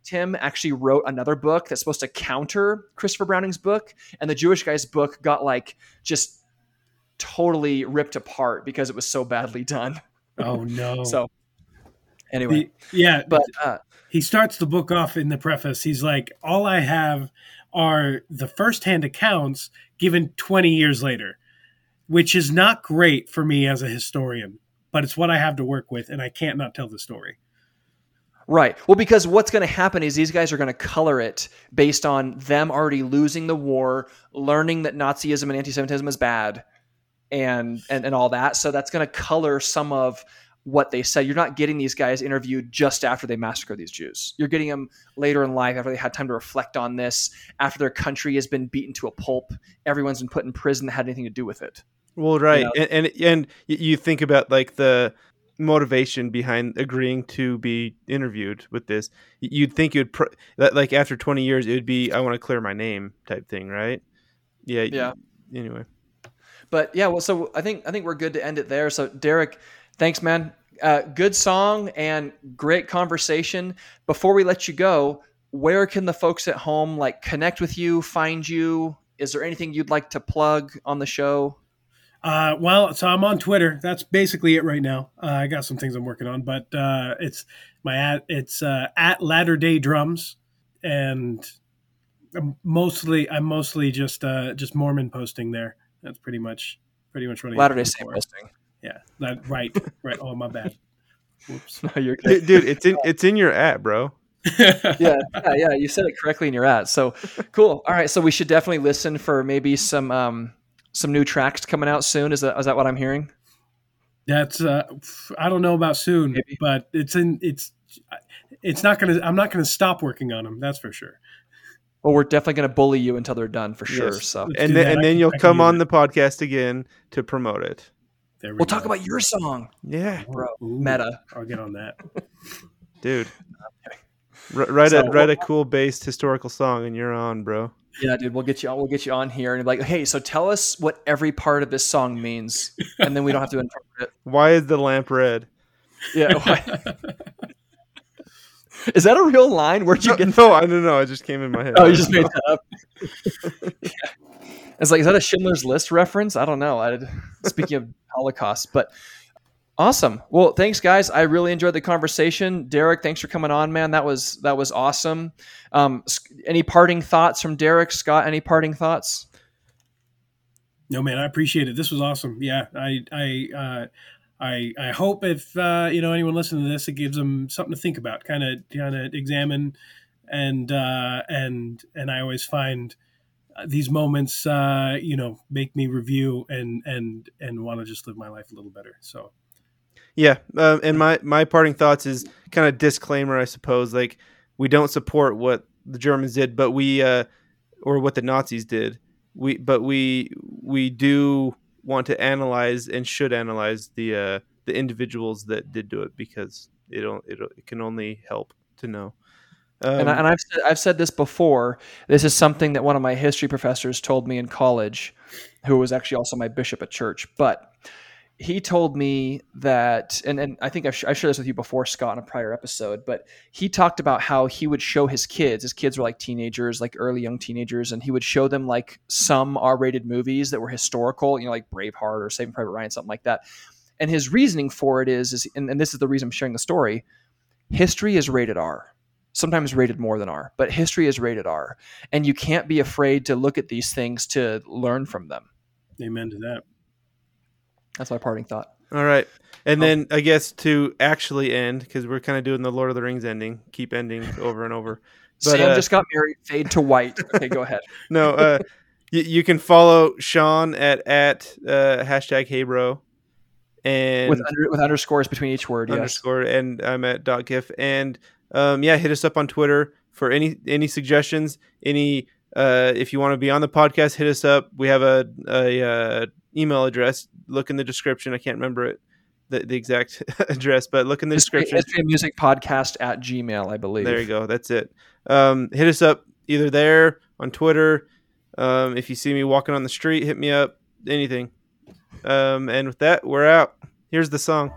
Tim actually wrote another book that's supposed to counter Christopher Browning's book, and the Jewish guy's book got like just totally ripped apart because it was so badly done. Oh no! so anyway, the, yeah, but uh, he starts the book off in the preface. He's like, "All I have are the firsthand accounts given 20 years later, which is not great for me as a historian, but it's what I have to work with, and I can't not tell the story." Right. Well, because what's going to happen is these guys are going to color it based on them already losing the war, learning that Nazism and anti-Semitism is bad, and and and all that. So that's going to color some of what they said. You're not getting these guys interviewed just after they massacre these Jews. You're getting them later in life after they had time to reflect on this, after their country has been beaten to a pulp, everyone's been put in prison that had anything to do with it. Well, right, you know? and, and and you think about like the motivation behind agreeing to be interviewed with this you'd think you'd pr- that like after 20 years it would be i want to clear my name type thing right yeah yeah anyway but yeah well so i think i think we're good to end it there so derek thanks man uh, good song and great conversation. Before we let you go, where can the folks at home like connect with you, find you? Is there anything you'd like to plug on the show? Uh, well, so I'm on Twitter. That's basically it right now. Uh, I got some things I'm working on, but uh, it's my at it's uh, at Latter Day Drums, and I'm mostly I'm mostly just uh, just Mormon posting there. That's pretty much pretty much what Latter Day Saint posting. Yeah, that, right, right. Oh, my bad. Whoops. No, you're dude, dude, it's in it's in your app, bro. yeah, yeah, yeah. You said it correctly in your ad. So cool. All right, so we should definitely listen for maybe some um some new tracks coming out soon. Is that is that what I'm hearing? That's uh I don't know about soon, maybe. but it's in it's it's not gonna I'm not gonna stop working on them. That's for sure. Well, we're definitely going to bully you until they're done for sure. Yes. So, and then, and then you'll come on the podcast again to promote it. We will talk about your song. Yeah, bro. Ooh, Meta. I'll get on that, dude. R- write so, a write a cool based historical song, and you're on, bro. Yeah, dude. We'll get you on. We'll get you on here, and like, hey, so tell us what every part of this song means, and then we don't have to interpret it. Why is the lamp red? Yeah. Why? Is that a real line? Where'd you get? No, I don't know. It just came in my head. Oh, you just made that up. yeah. It's like, is that a Schindler's List reference? I don't know. I, speaking of Holocaust, but awesome. Well, thanks, guys. I really enjoyed the conversation. Derek, thanks for coming on, man. That was that was awesome. Um, any parting thoughts from Derek, Scott? Any parting thoughts? No, man. I appreciate it. This was awesome. Yeah, I I uh, I I hope if uh, you know anyone listening to this, it gives them something to think about, kind of kind of examine, and uh, and and I always find these moments, uh, you know, make me review and and and want to just live my life a little better. So, yeah, uh, and my my parting thoughts is kind of disclaimer, I suppose. Like we don't support what the Germans did, but we uh, or what the Nazis did. We but we we do want to analyze and should analyze the uh, the individuals that did do it because it it, it can only help to know. Um, and, I, and I've said, I've said this before. This is something that one of my history professors told me in college, who was actually also my bishop at church. But he told me that, and, and I think I've, I shared this with you before, Scott, in a prior episode, but he talked about how he would show his kids, his kids were like teenagers, like early young teenagers, and he would show them like some R rated movies that were historical, you know, like Braveheart or Saving Private Ryan, something like that. And his reasoning for it is, is and, and this is the reason I'm sharing the story history is rated R sometimes rated more than R, but history is rated R. And you can't be afraid to look at these things to learn from them. Amen to that. That's my parting thought. All right. And oh. then I guess to actually end, because we're kind of doing the Lord of the Rings ending, keep ending over and over. But, Sam uh, just got married, fade to white. Okay, go ahead. no, uh, you, you can follow Sean at at uh, hashtag HeyBro, and with under, with underscores between each word. Underscore, yes. and I'm at dot Giff, and um, yeah, hit us up on Twitter for any any suggestions. Any uh, if you want to be on the podcast, hit us up. We have a, a uh, email address. Look in the description. I can't remember it, the, the exact address, but look in the History, description. History Music Podcast at Gmail, I believe. There you go. That's it. Um, hit us up either there on Twitter. Um, if you see me walking on the street, hit me up. Anything. Um, and with that, we're out. Here's the song.